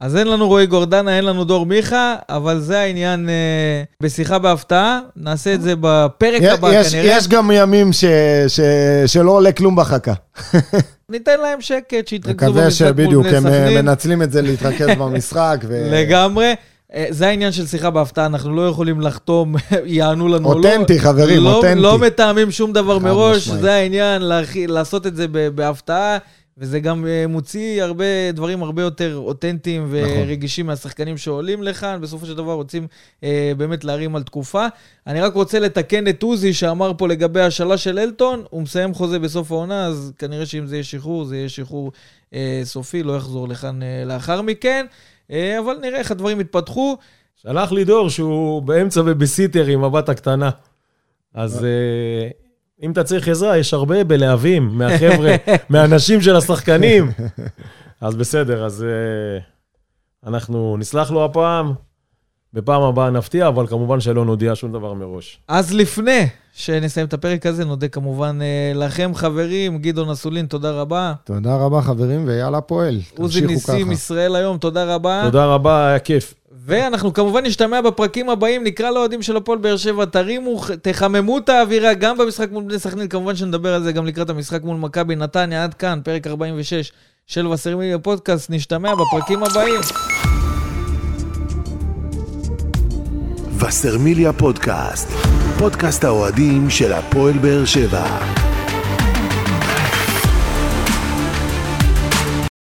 אז אין לנו רועי גורדנה, אין לנו דור מיכה, אבל זה העניין אה, בשיחה בהפתעה. נעשה את זה בפרק הבא יש, כנראה. יש גם ימים ש, ש, שלא עולה כלום בחכה. ניתן להם שקט, שיתרכזו מקווה במשחק מול שבדיוק, בני הם אה, סכנין. מנצלים את זה להתרכז במשחק. ו... לגמרי. אה, זה העניין של שיחה בהפתעה, אנחנו לא יכולים לחתום, יענו לנו. לא. אותנטי, חברים, לא, אותנטי. לא מתאמים שום דבר מראש, משמעית. זה העניין, לעשות את זה בהפתעה, וזה גם אה, מוציא הרבה דברים הרבה יותר אותנטיים נכון. ורגישים מהשחקנים שעולים לכאן, בסופו של דבר רוצים אה, באמת להרים על תקופה. אני רק רוצה לתקן את עוזי שאמר פה לגבי השאלה של אלטון, הוא מסיים חוזה בסוף העונה, אז כנראה שאם זה יהיה שחרור, זה יהיה שחרור אה, סופי, לא יחזור לכאן אה, לאחר מכן, אה, אבל נראה איך הדברים יתפתחו. שלח לי דור שהוא באמצע ובסיטר עם הבת הקטנה. אז אה, אם אתה צריך עזרה, יש הרבה בלהבים מהחבר'ה, מהנשים של השחקנים. אז בסדר, אז אה, אנחנו נסלח לו הפעם, בפעם הבאה נפתיע, אבל כמובן שלא נודיע שום דבר מראש. אז לפני שנסיים את הפרק הזה, נודה כמובן אה, לכם, חברים. גדעון אסולין, תודה רבה. תודה רבה, חברים, ויאללה פועל. עוזי ניסים. ישראל היום, תודה רבה. תודה רבה, היה כיף. ואנחנו כמובן נשתמע בפרקים הבאים, נקרא לאוהדים של הפועל באר שבע, תרימו, תחממו את האווירה גם במשחק מול בני סכנין, כמובן שנדבר על זה גם לקראת המשחק מול מכבי נתניה, עד כאן, פרק 46 של וסרמיליה פודקאסט, נשתמע בפרקים הבאים. וסרמיליה פודקאסט, פודקאסט האוהדים של הפועל באר שבע.